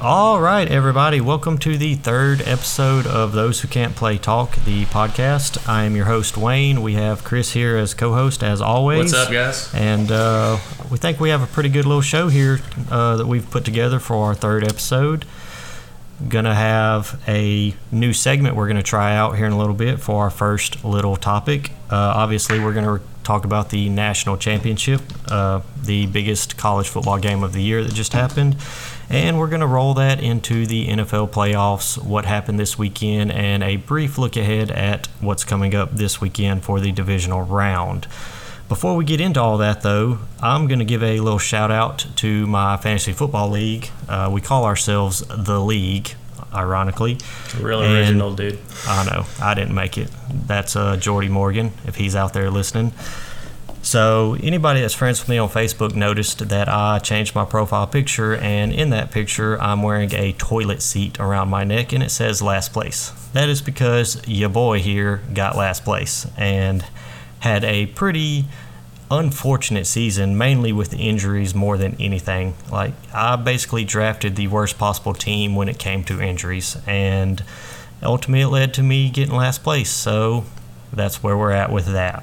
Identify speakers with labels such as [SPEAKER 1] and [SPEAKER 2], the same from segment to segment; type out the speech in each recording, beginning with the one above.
[SPEAKER 1] All right, everybody, welcome to the third episode of Those Who Can't Play Talk, the podcast. I am your host, Wayne. We have Chris here as co host, as always.
[SPEAKER 2] What's up, guys?
[SPEAKER 1] And uh, we think we have a pretty good little show here uh, that we've put together for our third episode. Gonna have a new segment we're gonna try out here in a little bit for our first little topic. Uh, obviously, we're gonna talk about the national championship, uh, the biggest college football game of the year that just happened, and we're gonna roll that into the NFL playoffs, what happened this weekend, and a brief look ahead at what's coming up this weekend for the divisional round. Before we get into all that, though, I'm going to give a little shout out to my fantasy football league. Uh, we call ourselves the league, ironically.
[SPEAKER 2] Real
[SPEAKER 1] And-
[SPEAKER 2] original, dude.
[SPEAKER 1] I know I didn't make it. That's uh, Jordy Morgan, if he's out there listening. So anybody that's friends with me on Facebook noticed that I changed my profile picture, and in that picture, I'm wearing a toilet seat around my neck, and it says last place. That is because your boy here got last place and had a pretty unfortunate season, mainly with injuries more than anything. Like I basically drafted the worst possible team when it came to injuries, and ultimately it led to me getting last place. So that's where we're at with that.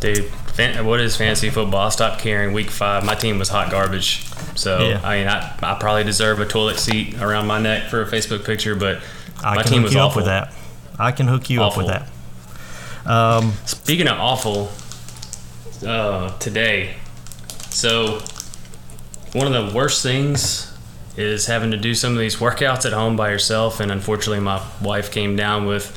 [SPEAKER 2] Dude, fan- what is fantasy football? I stopped caring week five. My team was hot garbage. So,
[SPEAKER 1] Yeah.
[SPEAKER 2] I mean, I, I probably deserve a toilet seat around my neck for a Facebook picture, but
[SPEAKER 1] I
[SPEAKER 2] my
[SPEAKER 1] can
[SPEAKER 2] team
[SPEAKER 1] hook
[SPEAKER 2] was
[SPEAKER 1] you
[SPEAKER 2] awful.
[SPEAKER 1] up with that. I can hook you
[SPEAKER 2] Awful.
[SPEAKER 1] up with that. Um,
[SPEAKER 2] Speaking of awful, uh, today, so one of the worst things is having to do some of these workouts at home by yourself. And unfortunately, my wife came down with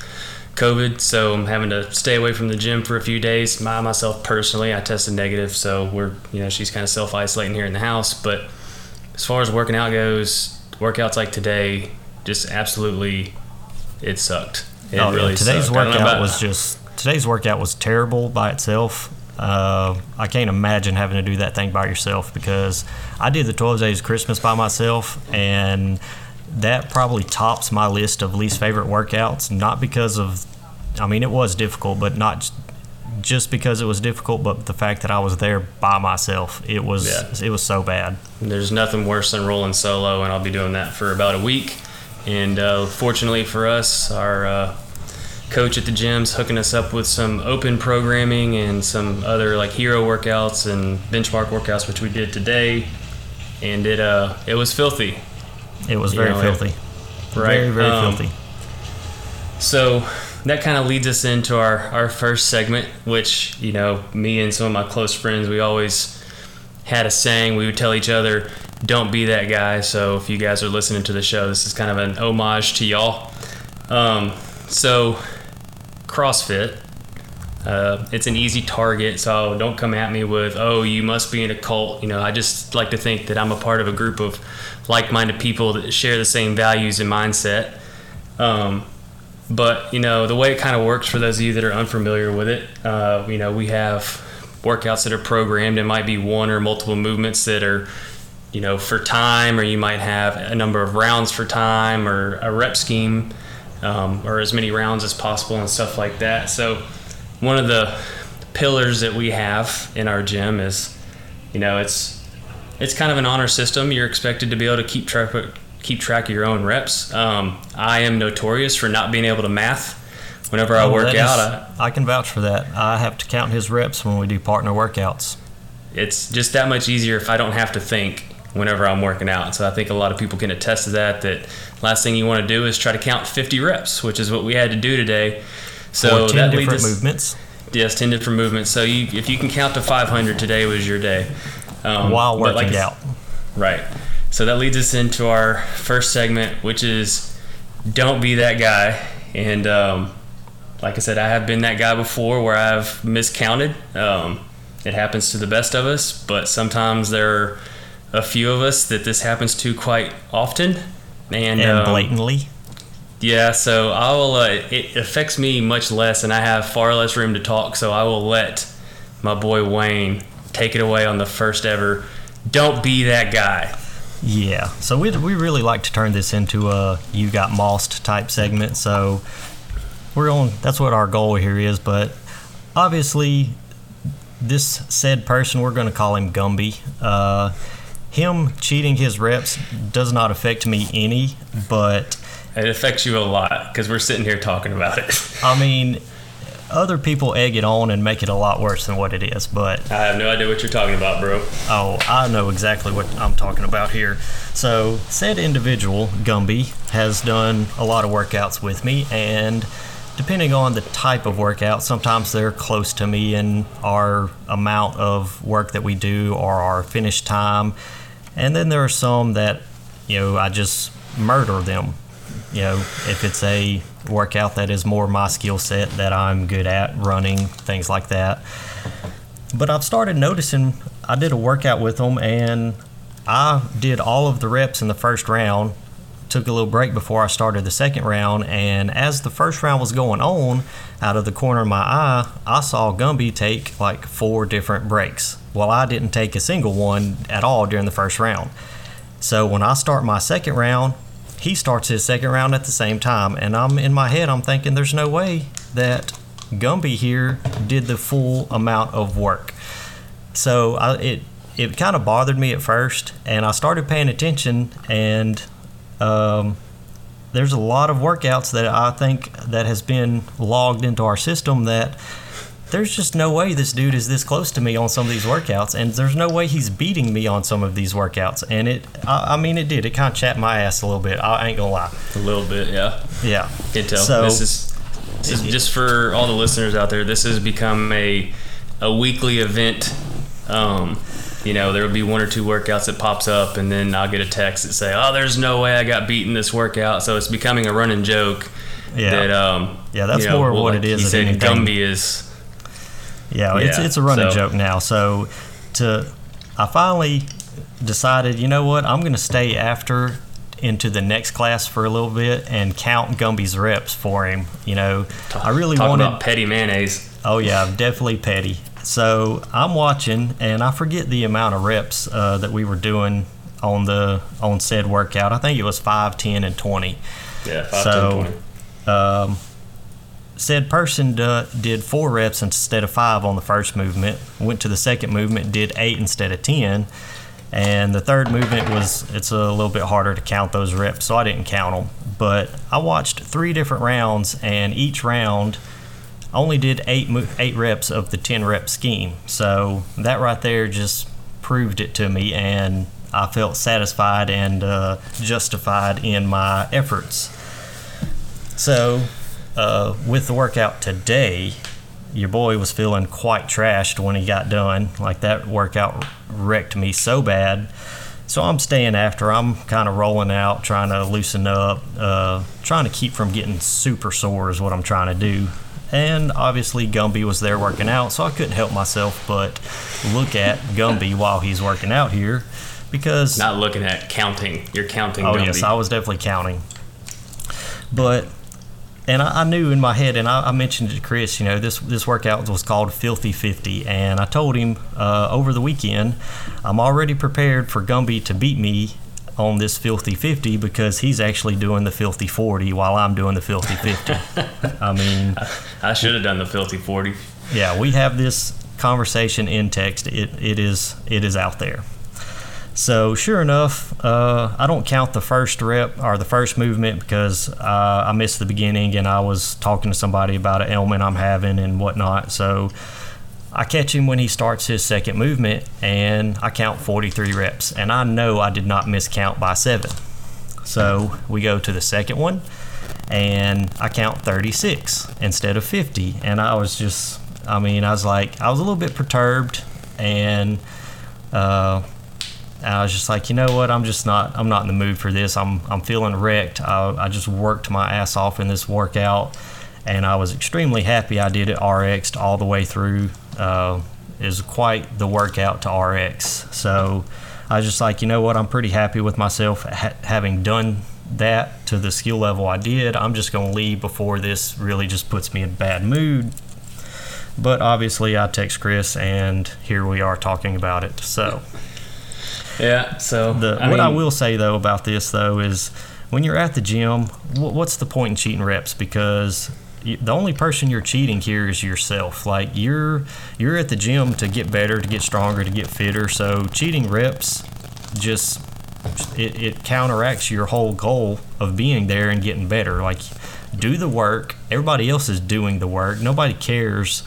[SPEAKER 2] COVID, so I'm having to stay away from the gym for a few days. My myself personally, I tested negative, so we're you know she's kind of self isolating here in the house. But as far as working out goes, workouts like today just absolutely it sucked. It
[SPEAKER 1] oh, yeah,
[SPEAKER 2] really
[SPEAKER 1] today's
[SPEAKER 2] sucked. I don't know
[SPEAKER 1] workout was just today's workout was terrible by itself. Uh, I can't imagine having to do that thing by yourself because I did the 12 days of Christmas by myself, and that probably tops my list of least favorite workouts. Not because of, I mean, it was difficult, but not just because it was difficult, but the fact that I was there by myself. It was
[SPEAKER 2] Yeah.
[SPEAKER 1] it was so bad.
[SPEAKER 2] There's nothing worse than rolling solo, and I'll be doing that for about a week. And uh, fortunately for us, our uh, coach at the gym's hooking us up with some open programming and some other like hero workouts and benchmark workouts, which we did today. And it uh, it was filthy.
[SPEAKER 1] It was
[SPEAKER 2] You
[SPEAKER 1] very
[SPEAKER 2] know, it-
[SPEAKER 1] filthy.
[SPEAKER 2] right,
[SPEAKER 1] Very very
[SPEAKER 2] um,
[SPEAKER 1] filthy.
[SPEAKER 2] So that kind of leads us into our, our first segment, which, you know, me and some of my close friends, we always had a saying. We would tell each other, don't be that guy. So if you guys are listening to the show, this is kind of an homage to y'all. Um, so, CrossFit. Uh, it's an easy target, so don't come at me with, oh, you must be in a cult. You know, I just like to think that I'm a part of a group of like minded people that share the same values and mindset. Um, but you know the way it kind of works for those of you that are unfamiliar with it uh, you know we have workouts that are programmed it might be one or multiple movements that are you know for time or you might have a number of rounds for time or a rep scheme um, or as many rounds as possible and stuff like that so one of the pillars that we have in our gym is you know it's it's kind of an honor system. You're expected to be able to keep track keep track of your own reps. Um, I am notorious for not being able to math. Whenever I
[SPEAKER 1] Oh,
[SPEAKER 2] work out,
[SPEAKER 1] is-
[SPEAKER 2] I,
[SPEAKER 1] I can vouch for that. I have to count his reps when we do partner workouts.
[SPEAKER 2] it's just that much easier if I don't have to think whenever I'm working out. So I think a lot of people can attest to that. That last thing you want to do is try to count 50 reps, which is what we had to do today. So
[SPEAKER 1] ten
[SPEAKER 2] that leads
[SPEAKER 1] different
[SPEAKER 2] us,
[SPEAKER 1] movements
[SPEAKER 2] Yes, 10 different movements. So you, if you can count to 500, today was your day. Um,
[SPEAKER 1] while working
[SPEAKER 2] like
[SPEAKER 1] out.
[SPEAKER 2] Right. So that leads us into our first segment, which is don't be that guy. And um, like I said, I have been that guy before where I've miscounted. Um, it happens to the best of us, but sometimes there are a few of us that this happens to quite often. And,
[SPEAKER 1] And
[SPEAKER 2] um,
[SPEAKER 1] blatantly.
[SPEAKER 2] Yeah, so I will. Uh, it affects me much less, and I have far less room to talk. So I will let my boy Wayne take it away on the first ever. Don't be that guy.
[SPEAKER 1] Yeah. So we we really like to turn this into a you got mossed type segment. So we're on. That's what our goal here is. But obviously, this said person, we're going to call him Gumby. Uh, him cheating his reps does not affect me any, but
[SPEAKER 2] It affects you a lot because we're sitting here talking about it.
[SPEAKER 1] I mean, other people egg it on and make it a lot worse than what it is. But
[SPEAKER 2] I have no idea what you're talking about, bro.
[SPEAKER 1] oh, I know exactly what I'm talking about here. So, said individual, Gumby, has done a lot of workouts with me, and depending on the type of workout, sometimes they're close to me in our amount of work that we do or our finish time. And then there are some that, you know, I just murder them. You know, if it's a workout that is more my skill set that I'm good at, running, things like that. But I've started noticing I did a workout with them and I did all of the reps in the first round. Took a little break before I started the second round, and as the first round was going on, out of the corner of my eye, I saw Gumby take like four different breaks. Well, I didn't take a single one at all during the first round. So when I start my second round, he starts his second round at the same time, and I'm in my head, I'm thinking there's no way that Gumby here did the full amount of work. So I, it it kind of bothered me at first, and I started paying attention, and um, there's a lot of workouts that I think that has been logged into our system that there's just no way this dude is this close to me on some of these workouts, and there's no way he's beating me on some of these workouts. And it, I, I mean, it did. It kind of chapped my ass a little bit. I ain't gonna lie.
[SPEAKER 2] A little bit, yeah.
[SPEAKER 1] Yeah.
[SPEAKER 2] Can tell.
[SPEAKER 1] So-
[SPEAKER 2] this is this is just for all the listeners out there. This has become a a weekly event. Um, you know, there will be one or two workouts that pops up, and then I'll get a text that say, "Oh, there's no way I got beaten this workout." So it's becoming a running joke.
[SPEAKER 1] Yeah.
[SPEAKER 2] That um,
[SPEAKER 1] Yeah, that's
[SPEAKER 2] you know,
[SPEAKER 1] more
[SPEAKER 2] well,
[SPEAKER 1] what
[SPEAKER 2] like
[SPEAKER 1] it is
[SPEAKER 2] He said
[SPEAKER 1] anything.
[SPEAKER 2] Gumby is.
[SPEAKER 1] Yeah, it's
[SPEAKER 2] Yeah,
[SPEAKER 1] it's a running
[SPEAKER 2] so-
[SPEAKER 1] joke now. So to I finally decided, you know what, I'm gonna stay after into the next class for a little bit and count Gumby's reps for him. You know, I really
[SPEAKER 2] Talk
[SPEAKER 1] wanted
[SPEAKER 2] about petty mayonnaise.
[SPEAKER 1] Oh yeah, definitely petty. So I'm watching, and I forget the amount of reps uh, that we were doing on the on said workout. I think it was five, ten, and twenty.
[SPEAKER 2] Yeah, five,
[SPEAKER 1] So-
[SPEAKER 2] 10, 20.
[SPEAKER 1] Um, said person d- did four reps instead of five on the first movement. Went to the second movement, did eight instead of ten. And the third movement was it's a little bit harder to count those reps, so I didn't count them. But I watched three different rounds, and each round only did eight mo- eight reps of the ten rep scheme. So that right there just proved it to me, and I felt satisfied and uh, justified in my efforts. So, uh, with the workout today, your boy was feeling quite trashed when he got done. Like that workout wrecked me so bad. So I'm staying after. I'm kind of rolling out, trying to loosen up, uh, trying to keep from getting super sore is what I'm trying to do. And obviously Gumby was there working out, so I couldn't help myself but look at Gumby while he's working out here, because
[SPEAKER 2] Not looking at counting. You're counting.
[SPEAKER 1] Oh
[SPEAKER 2] Gumby.
[SPEAKER 1] yes, I was definitely counting. But and I, I knew in my head, and I, I mentioned it to Chris. You know, this this workout was called Filthy Fifty, and I told him uh, over the weekend, I'm already prepared for Gumby to beat me on this Filthy Fifty because he's actually doing the Filthy Forty while I'm doing the Filthy Fifty. I mean,
[SPEAKER 2] I should have done the filthy forty.
[SPEAKER 1] yeah, we have this conversation in text. It it is it is out there. So sure enough, uh, I don't count the first rep or the first movement because uh, I missed the beginning and I was talking to somebody about an ailment I'm having and whatnot. So I catch him when he starts his second movement and I count 43 reps and I know I did not miscount by seven. So we go to the second one and I count 36 instead of 50. And I was just, I mean, I was like, I was a little bit perturbed and uh, I was just like, you know what? I'm just not. I'm not in the mood for this. I'm. I'm feeling wrecked. I, I just worked my ass off in this workout, and I was extremely happy I did it RX all the way through. Uh, was quite the workout to RX. So I was just like, you know what? I'm pretty happy with myself ha- having done that to the skill level I did. I'm just gonna leave before this really just puts me in bad mood. But obviously, I text Chris, and here we are talking about it. So.
[SPEAKER 2] Yeah. So
[SPEAKER 1] The,
[SPEAKER 2] I
[SPEAKER 1] what I will say though about this though is when you're at the gym, wh- what's the point in cheating reps? Because the only person you're cheating here is yourself. Like you're you're at the gym to get better, to get stronger, to get fitter. So cheating reps just it, it counteracts your whole goal of being there and getting better. Like, do the work. Everybody else is doing the work. Nobody cares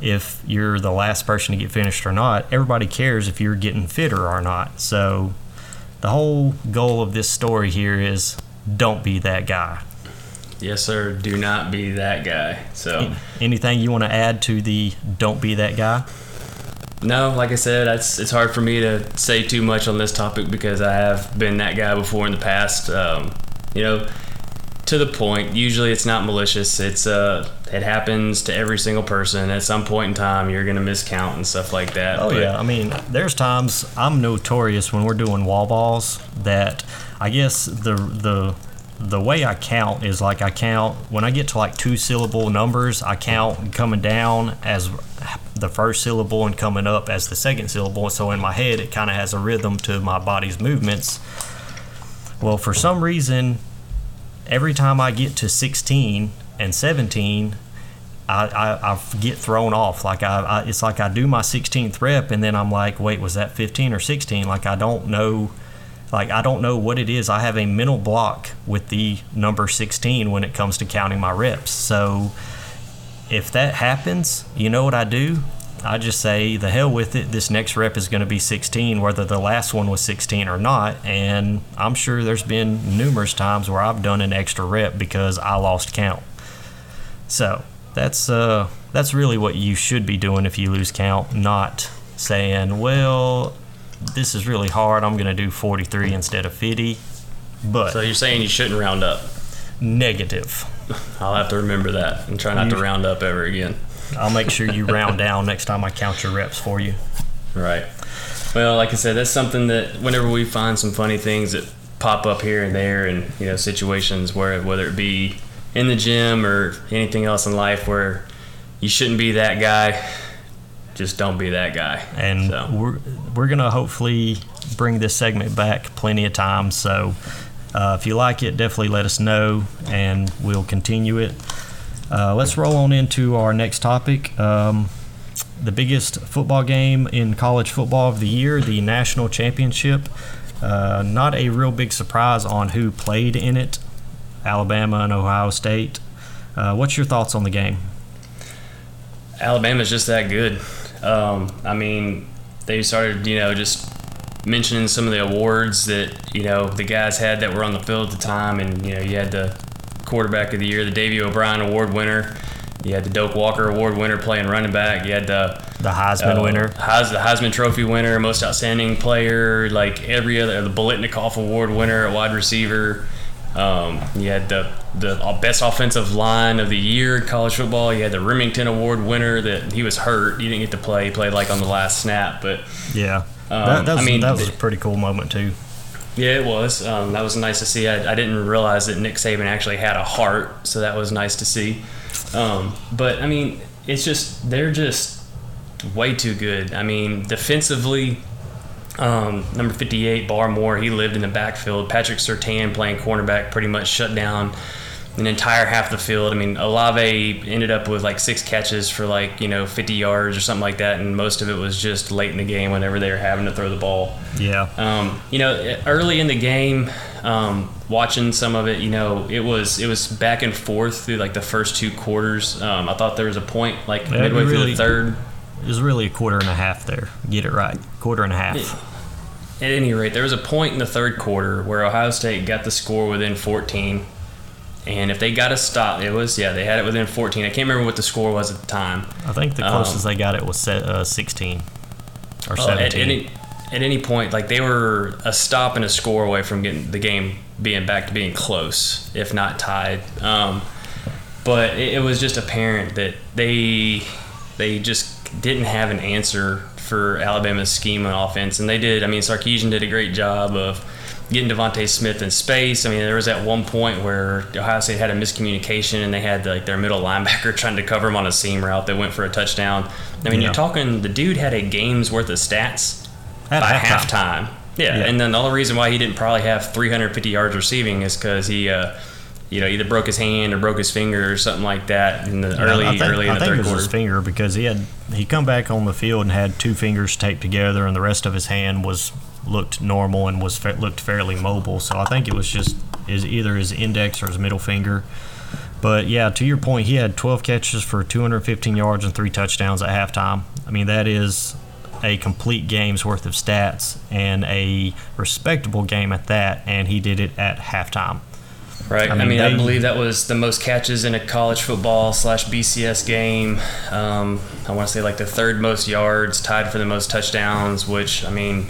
[SPEAKER 1] if you're the last person to get finished or not. Everybody cares if you're getting fitter or not. So, the whole goal of this story here is don't be that guy.
[SPEAKER 2] Yes, sir. Do not be that guy. So,
[SPEAKER 1] anything you want to add to the don't be that guy?
[SPEAKER 2] No, like I said, it's it's hard for me to say too much on this topic because I have been that guy before in the past. Um, you know, to the point. Usually, it's not malicious. It's uh, it happens to every single person. At some point in time, you're gonna miscount and stuff like that.
[SPEAKER 1] Oh
[SPEAKER 2] But-
[SPEAKER 1] yeah, I mean, there's times I'm notorious when we're doing wall balls that I guess the the the way I count is like I count when I get to like two syllable numbers, I count coming down as the first syllable and coming up as the second syllable. So in my head, it kind of has a rhythm to my body's movements. Well, for some reason, every time I get to 16 and 17, I, I, I get thrown off. Like I, I, it's like I do my 16th rep, and then I'm like, wait, was that 15 or 16? Like I don't know, like I don't know what it is. I have a mental block with the number 16 when it comes to counting my reps. So if that happens, you know what I do? I just say the hell with it. This next rep is going to be 16, whether the last one was 16 or not. And I'm sure there's been numerous times where I've done an extra rep because I lost count. So that's uh, that's really what you should be doing if you lose count, not saying, well, this is really hard. I'm going to do 43 instead of 50. But
[SPEAKER 2] So you're saying you shouldn't round up?
[SPEAKER 1] negative.
[SPEAKER 2] I'll have to remember that and try not to round up ever again.
[SPEAKER 1] I'll make sure you round down next time I count your reps for you.
[SPEAKER 2] Right. Well, like I said, that's something that whenever we find some funny things that pop up here and there, and you know situations where whether it be in the gym or anything else in life where you shouldn't be that guy, just don't be that guy.
[SPEAKER 1] and
[SPEAKER 2] So.
[SPEAKER 1] we're we're gonna hopefully bring this segment back plenty of times. So uh, if you like it, definitely let us know, and we'll continue it. Uh, let's roll on into our next topic. Um, the biggest football game in college football of the year, the national championship. Uh, not a real big surprise on who played in it Alabama and Ohio State. Uh, what's your thoughts on the game?
[SPEAKER 2] Alabama's just that good. Um, I mean, they started, you know, just mentioning some of the awards that you know the guys had that were on the field at the time, and you know, you had the quarterback of the year, the Davy O'Brien Award winner. You had the Doak Walker Award winner playing running back. You had the
[SPEAKER 1] The Heisman
[SPEAKER 2] uh,
[SPEAKER 1] winner.
[SPEAKER 2] Heis, the Heisman Trophy winner, most outstanding player, like every other, the Biletnikoff Award winner at wide receiver. Um, you had the the best offensive line of the year in college football. You had the Remington Award winner that he was hurt. He didn't get to play. He played like on the last snap, but
[SPEAKER 1] Yeah,
[SPEAKER 2] Um,
[SPEAKER 1] that, that was,
[SPEAKER 2] I mean,
[SPEAKER 1] that was a pretty cool moment too.
[SPEAKER 2] Yeah, it was. Um, that was nice to see. I, I didn't realize that Nick Saban actually had a heart, so that was nice to see. Um, but I mean, it's just they're just way too good. I mean, defensively, um, number 58, Barmore, he lived in the backfield. Patrick Surtain playing cornerback pretty much shut down an entire half the field. I mean, Olave ended up with like six catches for like, you know, 50 yards or something like that, and most of it was just late in the game whenever they were having to throw the ball.
[SPEAKER 1] Yeah,
[SPEAKER 2] Um, you know, early in the game, um, watching some of it, you know, it was it was back and forth through like the first two quarters. Um, I thought there was a point like
[SPEAKER 1] Yeah,
[SPEAKER 2] midway through the third.
[SPEAKER 1] it was really a quarter and a half there. Get it right, quarter and a half.
[SPEAKER 2] At any rate, there was a point in the third quarter where Ohio State got the score within 14. And if they got a stop, it was, yeah, they had it within 14. I can't remember what the score was at the time.
[SPEAKER 1] I think the
[SPEAKER 2] Um,
[SPEAKER 1] closest they got it was se- uh, 16 or
[SPEAKER 2] Oh, at
[SPEAKER 1] 17.
[SPEAKER 2] any at any point, like they were a stop and a score away from getting the game being back to being close, if not tied. Um, but it, it was just apparent that they they just didn't have an answer for Alabama's scheme on offense, and they did. I mean, Sarkisian did a great job of getting DeVonta Smith in space. I mean, there was at one point where Ohio State had a miscommunication, and they had like their middle linebacker trying to cover him on a seam route that went for a touchdown. I mean,
[SPEAKER 1] Yeah.
[SPEAKER 2] you're talking the dude had a game's worth of stats
[SPEAKER 1] At
[SPEAKER 2] by
[SPEAKER 1] halftime.
[SPEAKER 2] halftime. Yeah,
[SPEAKER 1] Yeah.
[SPEAKER 2] and then the only reason why he didn't probably have 350 yards receiving is because he, uh, you know, either broke his hand or broke his finger or something like that in the
[SPEAKER 1] Yeah,
[SPEAKER 2] early,
[SPEAKER 1] I think,
[SPEAKER 2] early in
[SPEAKER 1] I
[SPEAKER 2] the
[SPEAKER 1] think
[SPEAKER 2] third
[SPEAKER 1] it was
[SPEAKER 2] quarter.
[SPEAKER 1] his finger because he had he come back on the field and had two fingers taped together and the rest of his hand was looked normal and was looked fairly mobile. So I think it was just is either his index or his middle finger. But yeah, to your point, he had 12 catches for 215 yards and three touchdowns at halftime. I mean, that is a complete game's worth of stats and a respectable game at that, and he did it at halftime.
[SPEAKER 2] Right. I
[SPEAKER 1] I
[SPEAKER 2] mean,
[SPEAKER 1] mean,
[SPEAKER 2] I believe that was the most catches in a college football slash BCS game. Um, I want to say like the third most yards, tied for the most touchdowns. Which I mean,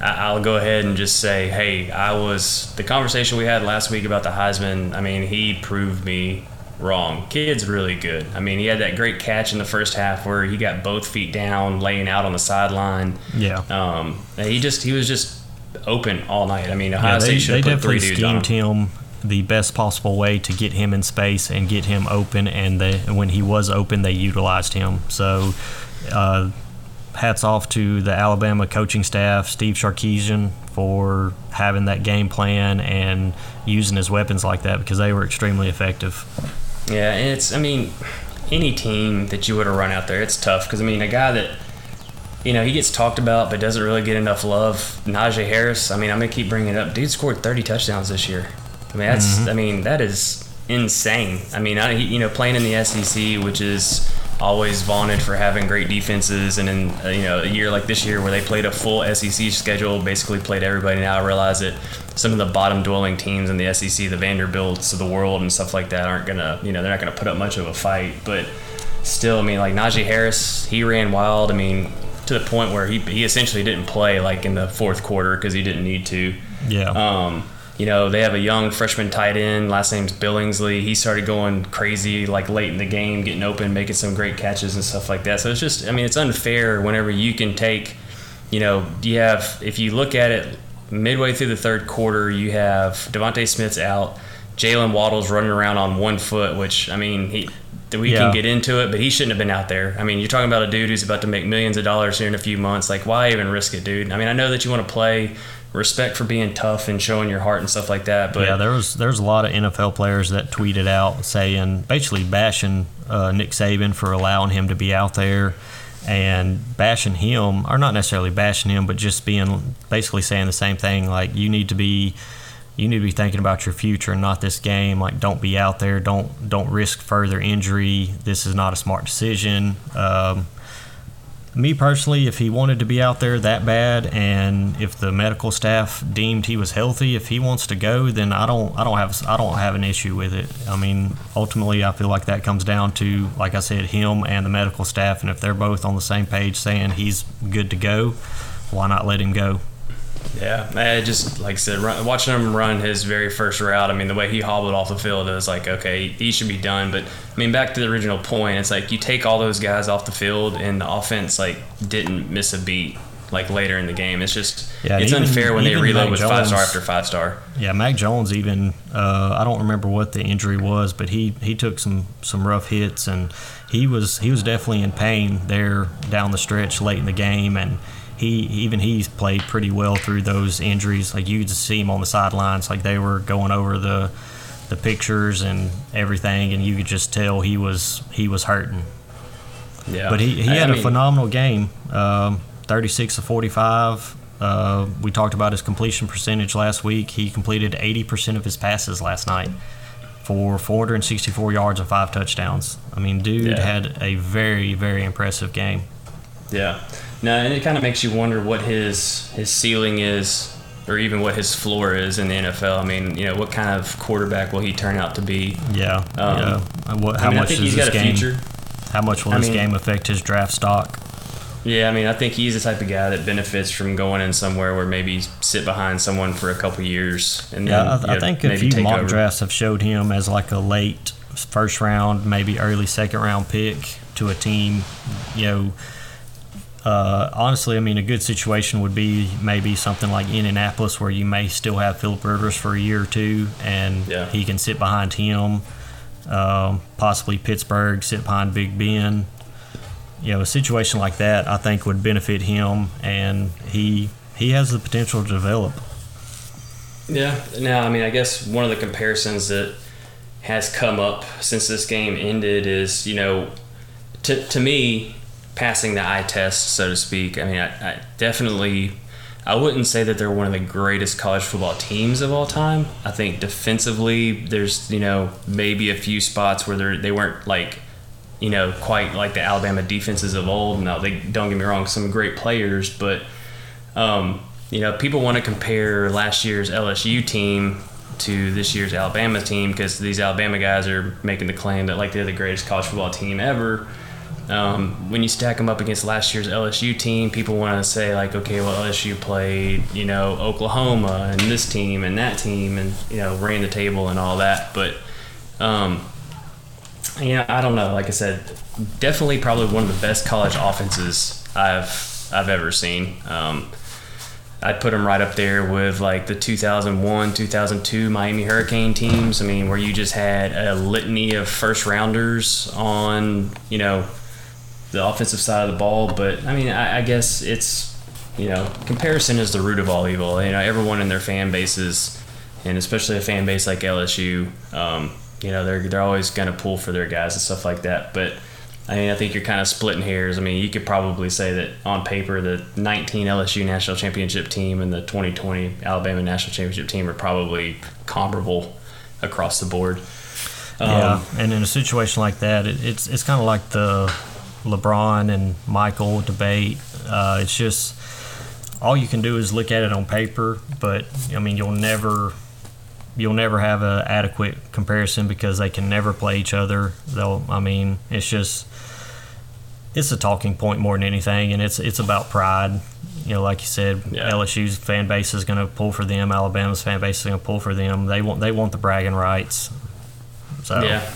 [SPEAKER 2] I'll go ahead and just say, hey, I was the conversation we had last week about the Heisman. I mean, he proved me wrong. Kid's really good. I mean, he had that great catch in the first half where he got both feet down, laying out on the sideline.
[SPEAKER 1] Yeah.
[SPEAKER 2] Um, he just he was just open all night. I mean, Ohio
[SPEAKER 1] Yeah,
[SPEAKER 2] State
[SPEAKER 1] they,
[SPEAKER 2] should have put three dudes on him.
[SPEAKER 1] schemed him the best possible way to get him in space and get him open. And they, when he was open, they utilized him. So, uh, hats off to the Alabama coaching staff, Steve Sarkisian, for having that game plan and using his weapons like that because they were extremely effective.
[SPEAKER 2] Yeah, and it's I mean, any team that you would have run out there, it's tough because I mean, a guy that you know he gets talked about but doesn't really get enough love. Najee Harris. I mean, I'm gonna keep bringing it up. Dude scored 30 touchdowns this year. I mean, that's mm-hmm. I mean that is insane. I mean, I, you know, playing in the SEC, which is always vaunted for having great defenses, and in uh, you know a year like this year where they played a full SEC schedule, basically played everybody. Now I realize that some of the bottom dwelling teams in the SEC, the Vanderbilts of the world and stuff like that, aren't gonna you know they're not gonna put up much of a fight, but still, I mean, like Najee Harris, he ran wild. I mean, to the point where he he essentially didn't play like in the fourth quarter because he didn't need to.
[SPEAKER 1] Yeah.
[SPEAKER 2] Um, you know, they have a young freshman tight end. Last name's Billingsley. He started going crazy like late in the game, getting open, making some great catches and stuff like that. So it's just, I mean, it's unfair whenever you can take, you know, you have, if you look at it midway through the third quarter, you have DeVonta Smith's out. Jaylen Waddle's running around on one foot, which, I mean, he, we
[SPEAKER 1] Yeah.
[SPEAKER 2] can get into it, but he shouldn't have been out there. I mean, you're talking about a dude who's about to make millions of dollars here in a few months. Like, why even risk it, dude? I mean, I know that you want to play, respect for being tough and showing your heart and stuff like that, but
[SPEAKER 1] yeah, there was there's a lot of NFL players that tweeted out saying basically bashing uh, Nick Saban for allowing him to be out there and bashing him, or not necessarily bashing him, but just being basically saying the same thing. Like you need to be you need to be thinking about your future and not this game. Like don't be out there. Don't don't risk further injury. This is not a smart decision. Um, me personally, if he wanted to be out there that bad, and if the medical staff deemed he was healthy, if he wants to go, then I don't, I don't have, I don't have an issue with it. I mean, ultimately, I feel like that comes down to, like I said, him and the medical staff, and if they're both on the same page saying he's good to go, why not let him go?
[SPEAKER 2] Yeah, I just like I said, run, watching him run his very first route. I mean, the way he hobbled off the field, it was like, okay, he should be done. But I mean, back to the original point, it's like you take all those guys off the field, and the offense like didn't miss a beat. Like later in the game, it's just
[SPEAKER 1] Yeah,
[SPEAKER 2] it's
[SPEAKER 1] even-
[SPEAKER 2] unfair when they reload
[SPEAKER 1] Mac
[SPEAKER 2] with five star after five star.
[SPEAKER 1] Yeah, Mac Jones even uh, I don't remember what the injury was, but he, he took some, some rough hits and he was he was definitely in pain there down the stretch late in the game and he even he's played pretty well through those injuries. Like you could just see him on the sidelines, like they were going over the the pictures and everything, and you could just tell he was he was hurting.
[SPEAKER 2] Yeah,
[SPEAKER 1] But he, he had
[SPEAKER 2] I
[SPEAKER 1] a
[SPEAKER 2] mean,
[SPEAKER 1] phenomenal game. Um, 36 to 45. Uh, we talked about his completion percentage last week. He completed 80% of his passes last night for 464 yards and five touchdowns. I mean, dude
[SPEAKER 2] Yeah.
[SPEAKER 1] had a very, very impressive game.
[SPEAKER 2] Yeah. No, and it kind of makes you wonder what his his ceiling is, or even what his floor is in the NFL. I mean, you know, what kind of quarterback will he turn out to be?
[SPEAKER 1] Yeah.
[SPEAKER 2] Um,
[SPEAKER 1] yeah. And What, how
[SPEAKER 2] I mean, I
[SPEAKER 1] much
[SPEAKER 2] think
[SPEAKER 1] does
[SPEAKER 2] he's got a
[SPEAKER 1] game?
[SPEAKER 2] future.
[SPEAKER 1] How much will
[SPEAKER 2] I
[SPEAKER 1] this
[SPEAKER 2] mean-
[SPEAKER 1] game affect his draft stock?
[SPEAKER 2] Yeah, I mean, I think he's the type of guy that benefits from going in somewhere where maybe sit behind someone for a couple years and then
[SPEAKER 1] Yeah, I,
[SPEAKER 2] you
[SPEAKER 1] I
[SPEAKER 2] know,
[SPEAKER 1] think a few mock
[SPEAKER 2] over.
[SPEAKER 1] drafts have showed him as like a late first round, maybe early second round pick to a team. You know, uh, honestly, I mean, a good situation would be maybe something like Indianapolis, where you may still have Philip Rivers for a year or two, and
[SPEAKER 2] Yeah.
[SPEAKER 1] he can sit behind him. Um, possibly Pittsburgh, sit behind Big Ben. You know, a situation like that, I think, would benefit him, and he he has the potential to develop.
[SPEAKER 2] Yeah. Now, I mean, I guess one of the comparisons that has come up since this game ended is, you know, to, to me, passing the eye test, so to speak. I mean, I, I definitely, I wouldn't say that they're one of the greatest college football teams of all time. I think defensively, there's you know maybe a few spots where they they weren't like you know quite like the Alabama defenses of old. Now they don't get me wrong, some great players, but um, you know people want to compare last year's LSU team to this year's Alabama team because these Alabama guys are making the claim that like they're the greatest college football team ever. Um, when you stack them up against last year's LSU team, people want to say like, okay, well LSU played, you know, Oklahoma and this team and that team, and you know, ran the table and all that. But, um, you know, I don't know. Like I said, definitely probably one of the best college offenses I've I've ever seen. Um, I'd put them right up there with like the 2001, 2002 Miami Hurricane teams. I mean, where you just had a litany of first rounders on, you know, the offensive side of the ball. But I mean, I, I guess it's, you know, comparison is the root of all evil. You know, everyone in their fan bases, and especially a fan base like LSU, um, you know, they're they're always going to pull for their guys and stuff like that. But I mean, I think you're kind of splitting hairs. I mean, you could probably say that on paper, the 19 LSU national championship team and the 2020 Alabama national championship team are probably comparable across the board.
[SPEAKER 1] Um, yeah, and in a situation like that, it, it's it's kind of like the LeBron and Michael debate. Uh, it's just all you can do is look at it on paper, but I mean, you'll never you'll never have an adequate comparison because they can never play each other. They'll, I mean, it's just it's a talking point more than anything, and it's it's about pride. You know, like you said, yeah. LSU's fan base is going to pull for them. Alabama's fan base is going to pull for them. They want they want the bragging rights.
[SPEAKER 2] So yeah,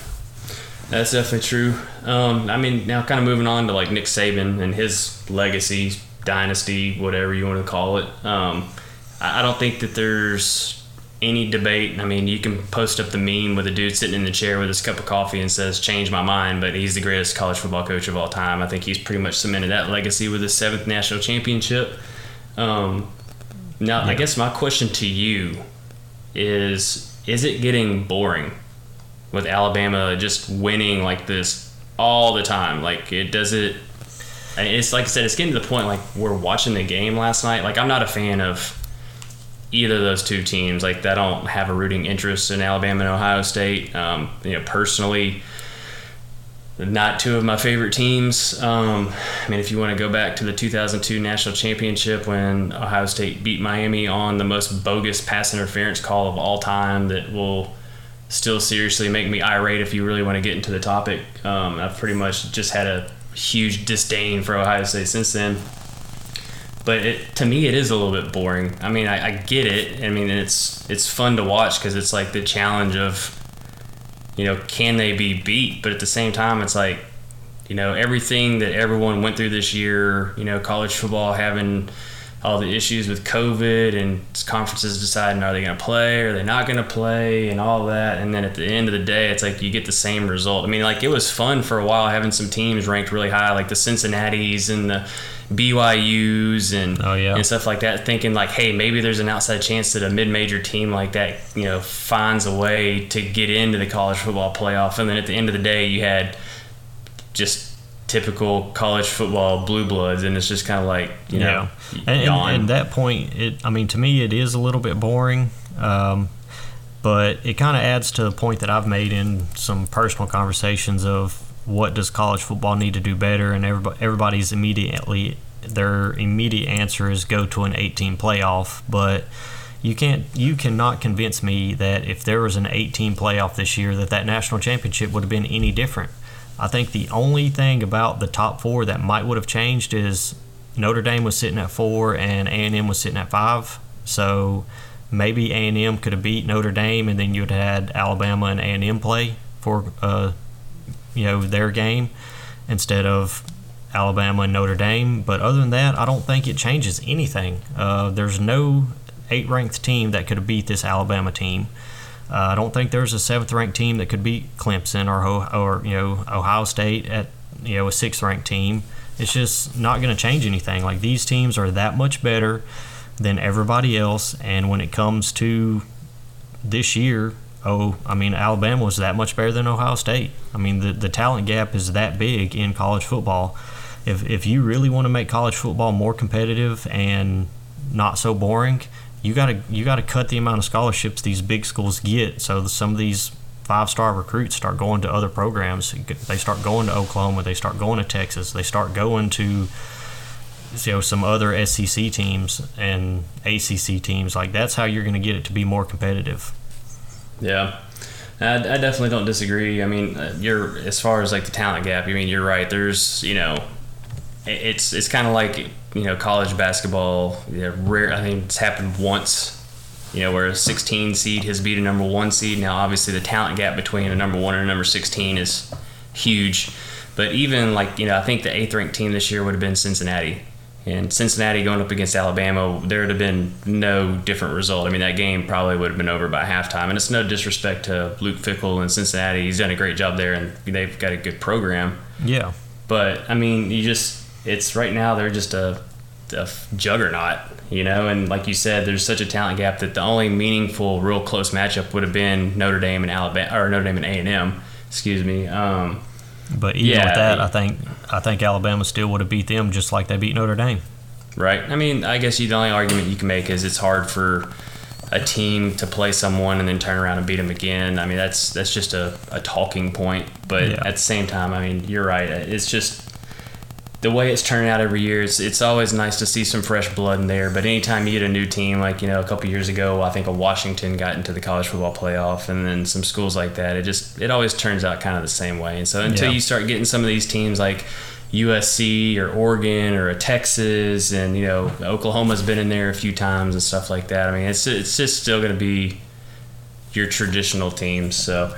[SPEAKER 2] that's definitely true. Um, I mean, now kind of moving on to like Nick Saban and his legacy, dynasty, whatever you want to call it. Um, I don't think that there's any debate. I mean, you can post up the meme with a dude sitting in the chair with his cup of coffee and says, "Change my mind," but he's the greatest college football coach of all time. I think he's pretty much cemented that legacy with his seventh national championship. Um, now, yeah. I guess my question to you is: Is it getting boring with Alabama just winning like this all the time? Like, it does it. It's like I said, it's getting to the point like we're watching the game last night. Like, I'm not a fan of either of those two teams. Like I don't have a rooting interest in Alabama and Ohio State. Um, you know, personally, not two of my favorite teams. Um, I mean, if you want to go back to the 2002 national championship when Ohio State beat Miami on the most bogus pass interference call of all time, that will still seriously make me irate. If you really want to get into the topic, um, I've pretty much just had a huge disdain for Ohio State since then but it, to me it is a little bit boring. I mean, I, I get it. I mean, it's it's fun to watch because it's like the challenge of, you know, can they be beat? But at the same time, it's like, you know, everything that everyone went through this year. You know, college football having all the issues with COVID and conferences deciding are they going to play or are they not going to play and all that. And then at the end of the day, it's like you get the same result. I mean, like it was fun for a while having some teams ranked really high, like the Cincinnati's and the BYU's and
[SPEAKER 1] oh, yeah.
[SPEAKER 2] and stuff like that, thinking like, hey, maybe there's an outside chance that a mid-major team like that, you know, finds a way to get into the college football playoff. And then at the end of the day, you had just typical college football blue bloods, and it's just kind of like you know,
[SPEAKER 1] yeah. And, and, and, that point, it I mean, to me, it is a little bit boring. Um, but it kind of adds to the point that I've made in some personal conversations of what does college football need to do better, and everybody, everybody's immediately their immediate answer is go to an 18 playoff, but you can't you cannot convince me that if there was an 18 playoff this year that that national championship would have been any different. I think the only thing about the top four that might would have changed is Notre Dame was sitting at four and A&M was sitting at five. So maybe A&M could have beat Notre Dame, and then you'd have had Alabama and A&M play for uh, you know their game instead of Alabama and Notre Dame. But other than that, I don't think it changes anything. Uh, there's no eight-ranked team that could have beat this Alabama team. Uh, I don't think there's a seventh-ranked team that could beat Clemson or or you know Ohio State at you know a sixth-ranked team. It's just not going to change anything. Like these teams are that much better than everybody else, and when it comes to this year, oh, I mean, Alabama was that much better than Ohio State. I mean, the, the talent gap is that big in college football. If, if you really want to make college football more competitive and not so boring, you gotta you gotta cut the amount of scholarships these big schools get. So some of these five star recruits start going to other programs. They start going to Oklahoma. They start going to Texas. They start going to you know some other SEC teams and ACC teams. Like that's how you're going to get it to be more competitive.
[SPEAKER 2] Yeah. I, I definitely don't disagree. I mean, uh, you're as far as like the talent gap. I mean, you're right. There's, you know, it's it's kind of like you know college basketball. Yeah, rare. I think it's happened once. You know, where a 16 seed has beat a number one seed. Now, obviously, the talent gap between a number one and a number 16 is huge. But even like you know, I think the eighth ranked team this year would have been Cincinnati. And Cincinnati going up against Alabama, there would have been no different result. I mean, that game probably would have been over by halftime. And it's no disrespect to Luke Fickell and Cincinnati. He's done a great job there, and they've got a good program.
[SPEAKER 1] Yeah.
[SPEAKER 2] But, I mean, you just, it's right now, they're just a, a juggernaut, you know? And like you said, there's such a talent gap that the only meaningful, real close matchup would have been Notre Dame and Alabama, or Notre Dame and A&M, excuse me. Um,
[SPEAKER 1] but even yeah, with that, I think I think Alabama still would have beat them just like they beat Notre Dame.
[SPEAKER 2] Right. I mean, I guess you, the only argument you can make is it's hard for a team to play someone and then turn around and beat them again. I mean, that's that's just a, a talking point. But yeah. at the same time, I mean, you're right. It's just the way it's turning out every year, it's, it's always nice to see some fresh blood in there. But anytime you get a new team, like you know, a couple years ago, I think a Washington got into the college football playoff, and then some schools like that, it just it always turns out kind of the same way. And so until yeah. you start getting some of these teams like USC or Oregon or a Texas, and you know, Oklahoma's been in there a few times and stuff like that. I mean, it's it's just still going to be your traditional teams. So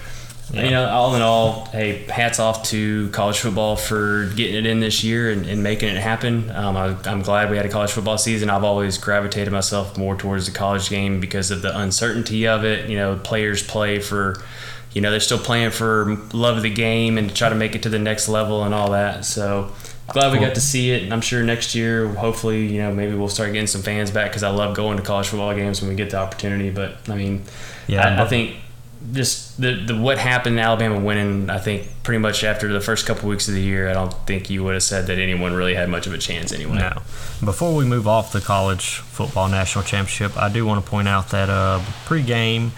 [SPEAKER 2] yeah. You know, all in all, hey, hats off to college football for getting it in this year and, and making it happen. Um, I, am glad we had a college football season. I've always gravitated myself more towards the college game because of the uncertainty of it. You know, players play for, you know, they're still playing for love of the game and to try to make it to the next level and all that. So glad we got to see it. And I'm sure next year, hopefully, you know, maybe we'll start getting some fans back because I love going to college football games when we get the opportunity. But I mean, yeah, I, I think just the, the what happened in Alabama winning, I think pretty much after the first couple weeks of the year, I don't think you would have said that anyone really had much of a chance anyway.
[SPEAKER 1] No. Before we move off the college football national championship, I do want to point out that uh, pregame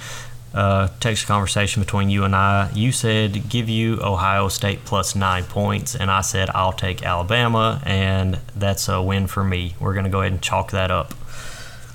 [SPEAKER 1] uh, text conversation between you and I, you said give you Ohio State plus nine points, and I said I'll take Alabama, and that's a win for me. We're going to go ahead and chalk that up.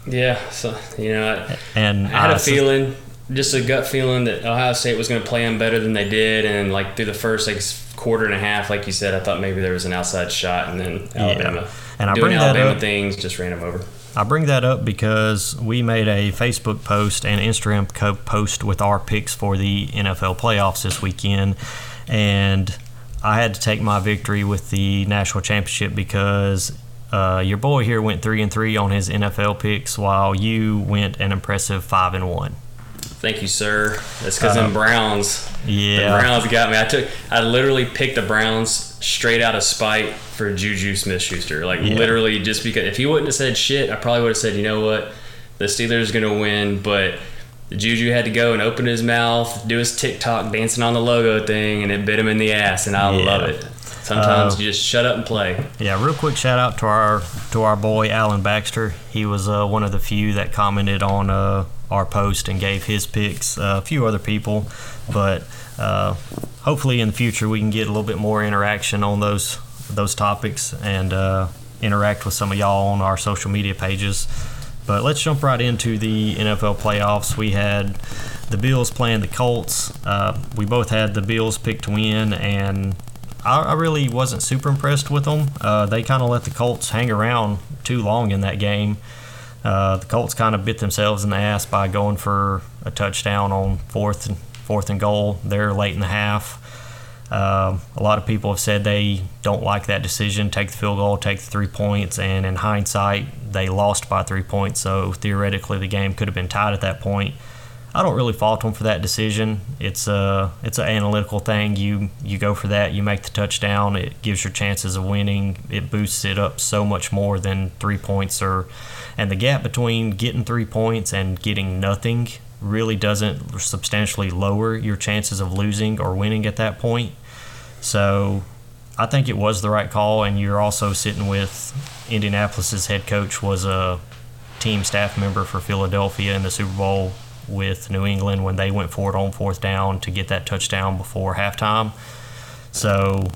[SPEAKER 2] Yeah, so you know, I, and I had a feeling just a gut feeling that Ohio State was going to play them better than they did, and like through the first like quarter and a half, like you said, I thought maybe there was an outside shot, and then Alabama yeah. and I doing bring Alabama up, things just ran them over.
[SPEAKER 1] I bring that up because we made a Facebook post and Instagram post with our picks for the NFL playoffs this weekend, and I had to take my victory with the national championship because uh, your boy here went three and three on his NFL picks, while you went an impressive five and one.
[SPEAKER 2] Thank you, sir. That's because uh, them Browns.
[SPEAKER 1] Yeah,
[SPEAKER 2] the Browns got me. I took. I literally picked the Browns straight out of spite for Juju Smith-Schuster. Like yeah. literally, just because if he wouldn't have said shit, I probably would have said, you know what, the Steelers are gonna win, but. Juju had to go and open his mouth, do his TikTok dancing on the logo thing, and it bit him in the ass, and I yeah. love it. Sometimes uh, you just shut up and play.
[SPEAKER 1] Yeah, real quick shout out to our to our boy Alan Baxter. He was uh, one of the few that commented on uh, our post and gave his picks. Uh, a few other people, but uh, hopefully in the future we can get a little bit more interaction on those those topics and uh, interact with some of y'all on our social media pages. But let's jump right into the NFL playoffs. We had the Bills playing the Colts. Uh, we both had the Bills picked to win, and I, I really wasn't super impressed with them. Uh, they kind of let the Colts hang around too long in that game. Uh, the Colts kind of bit themselves in the ass by going for a touchdown on fourth and fourth and goal there late in the half. Uh, a lot of people have said they don't like that decision. Take the field goal, take the three points, and in hindsight, they lost by three points. So theoretically, the game could have been tied at that point. I don't really fault them for that decision. It's a it's an analytical thing. You you go for that. You make the touchdown. It gives your chances of winning. It boosts it up so much more than three points or and the gap between getting three points and getting nothing really doesn't substantially lower your chances of losing or winning at that point. So I think it was the right call, and you're also sitting with Indianapolis's head coach was a team staff member for Philadelphia in the Super Bowl with New England when they went for it on fourth down to get that touchdown before halftime. So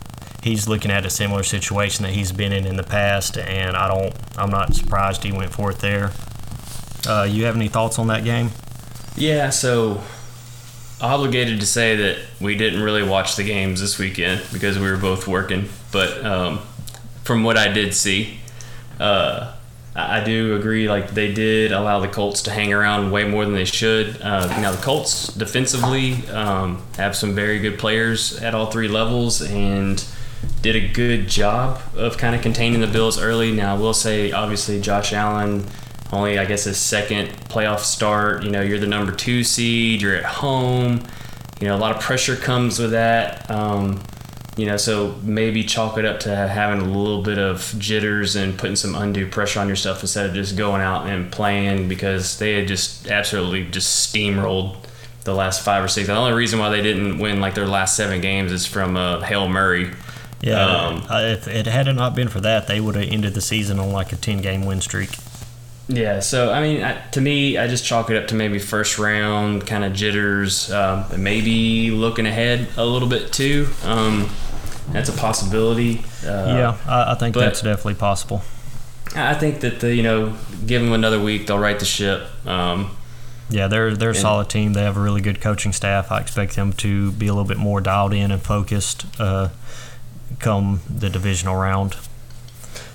[SPEAKER 1] he's looking at a similar situation that he's been in in the past, and I don't, I'm not surprised he went for it there. Uh, you have any thoughts on that game?
[SPEAKER 2] Yeah, so obligated to say that we didn't really watch the games this weekend because we were both working. But um, from what I did see, uh, I do agree. Like they did allow the Colts to hang around way more than they should. Uh, now the Colts defensively um, have some very good players at all three levels and did a good job of kind of containing the Bills early. Now I will say, obviously, Josh Allen only I guess his second playoff start. You know, you're the number two seed. You're at home. You know, a lot of pressure comes with that. Um, you know, so maybe chalk it up to having a little bit of jitters and putting some undue pressure on yourself instead of just going out and playing because they had just absolutely just steamrolled the last five or six. The only reason why they didn't win like their last seven games is from uh, Hail Murray.
[SPEAKER 1] Yeah, um, uh, if it had not been for that, they would have ended the season on like a ten game win streak.
[SPEAKER 2] Yeah, so I mean, to me, I just chalk it up to maybe first round kind of jitters, um, maybe looking ahead a little bit too. Um, that's a possibility.
[SPEAKER 1] Uh, yeah, I, I think that's definitely possible.
[SPEAKER 2] I think that the you know, give them another week, they'll right the ship. Um,
[SPEAKER 1] yeah, they're they're a solid team. They have a really good coaching staff. I expect them to be a little bit more dialed in and focused uh, come the divisional round.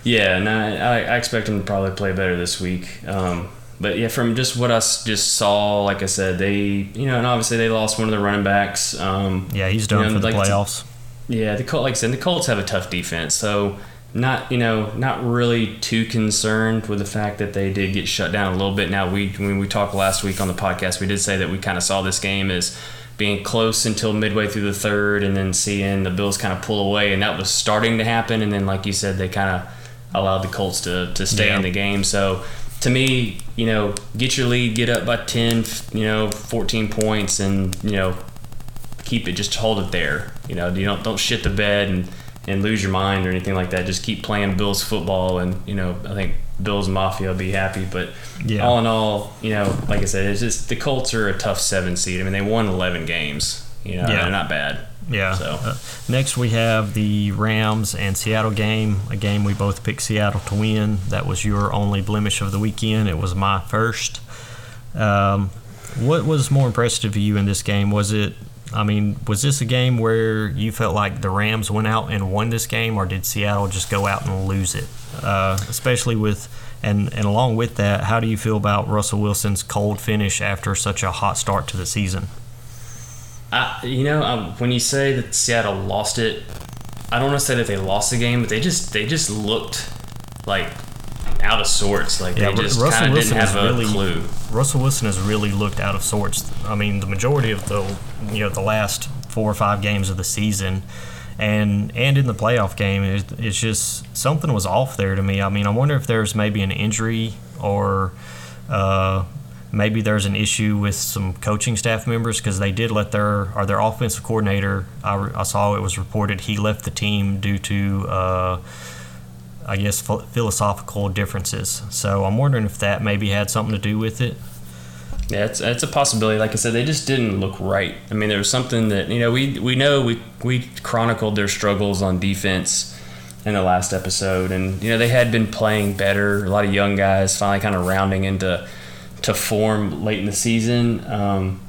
[SPEAKER 2] Yeah, and I, I expect them to probably play better this week. Um, but yeah, from just what I just saw, like I said, they you know, and obviously they lost one of the running backs. Um,
[SPEAKER 1] yeah, he's done you know, for the like playoffs.
[SPEAKER 2] Yeah, the Colts, like I said, the Colts have a tough defense, so not you know not really too concerned with the fact that they did get shut down a little bit. Now we when we talked last week on the podcast, we did say that we kind of saw this game as being close until midway through the third, and then seeing the Bills kind of pull away, and that was starting to happen. And then, like you said, they kind of allowed the Colts to, to stay yeah. in the game. So to me, you know, get your lead, get up by 10, you know, 14 points and, you know, keep it, just hold it there. You know, you don't, don't shit the bed and, and lose your mind or anything like that. Just keep playing Bills football and, you know, I think Bills Mafia will be happy. But yeah. all in all, you know, like I said, it's just the Colts are a tough seven seed. I mean, they won 11 games. You know, yeah. they're not bad.
[SPEAKER 1] Yeah. So uh, next we have the Rams and Seattle game, a game we both picked Seattle to win. That was your only blemish of the weekend. It was my first. Um, what was more impressive to you in this game? Was it? I mean, was this a game where you felt like the Rams went out and won this game, or did Seattle just go out and lose it? Uh, especially with and and along with that, how do you feel about Russell Wilson's cold finish after such a hot start to the season?
[SPEAKER 2] I, you know, um, when you say that Seattle lost it, I don't want to say that they lost the game, but they just they just looked like out of sorts. Like yeah, they just kind of didn't have a really, clue.
[SPEAKER 1] Russell Wilson has really looked out of sorts. I mean, the majority of the you know the last four or five games of the season, and and in the playoff game, it, it's just something was off there to me. I mean, I wonder if there's maybe an injury or. Uh, maybe there's an issue with some coaching staff members because they did let their or their offensive coordinator. I, I, saw it was reported he left the team due to. Uh, I guess philosophical differences. So I'm wondering if that maybe had something to do with it.
[SPEAKER 2] Yeah, it's, it's a possibility. Like I said, they just didn't look right. I mean, there was something that you know we we know we we chronicled their struggles on defense in the last episode, and you know they had been playing better. A lot of young guys finally kind of rounding into to form late in the season. Um,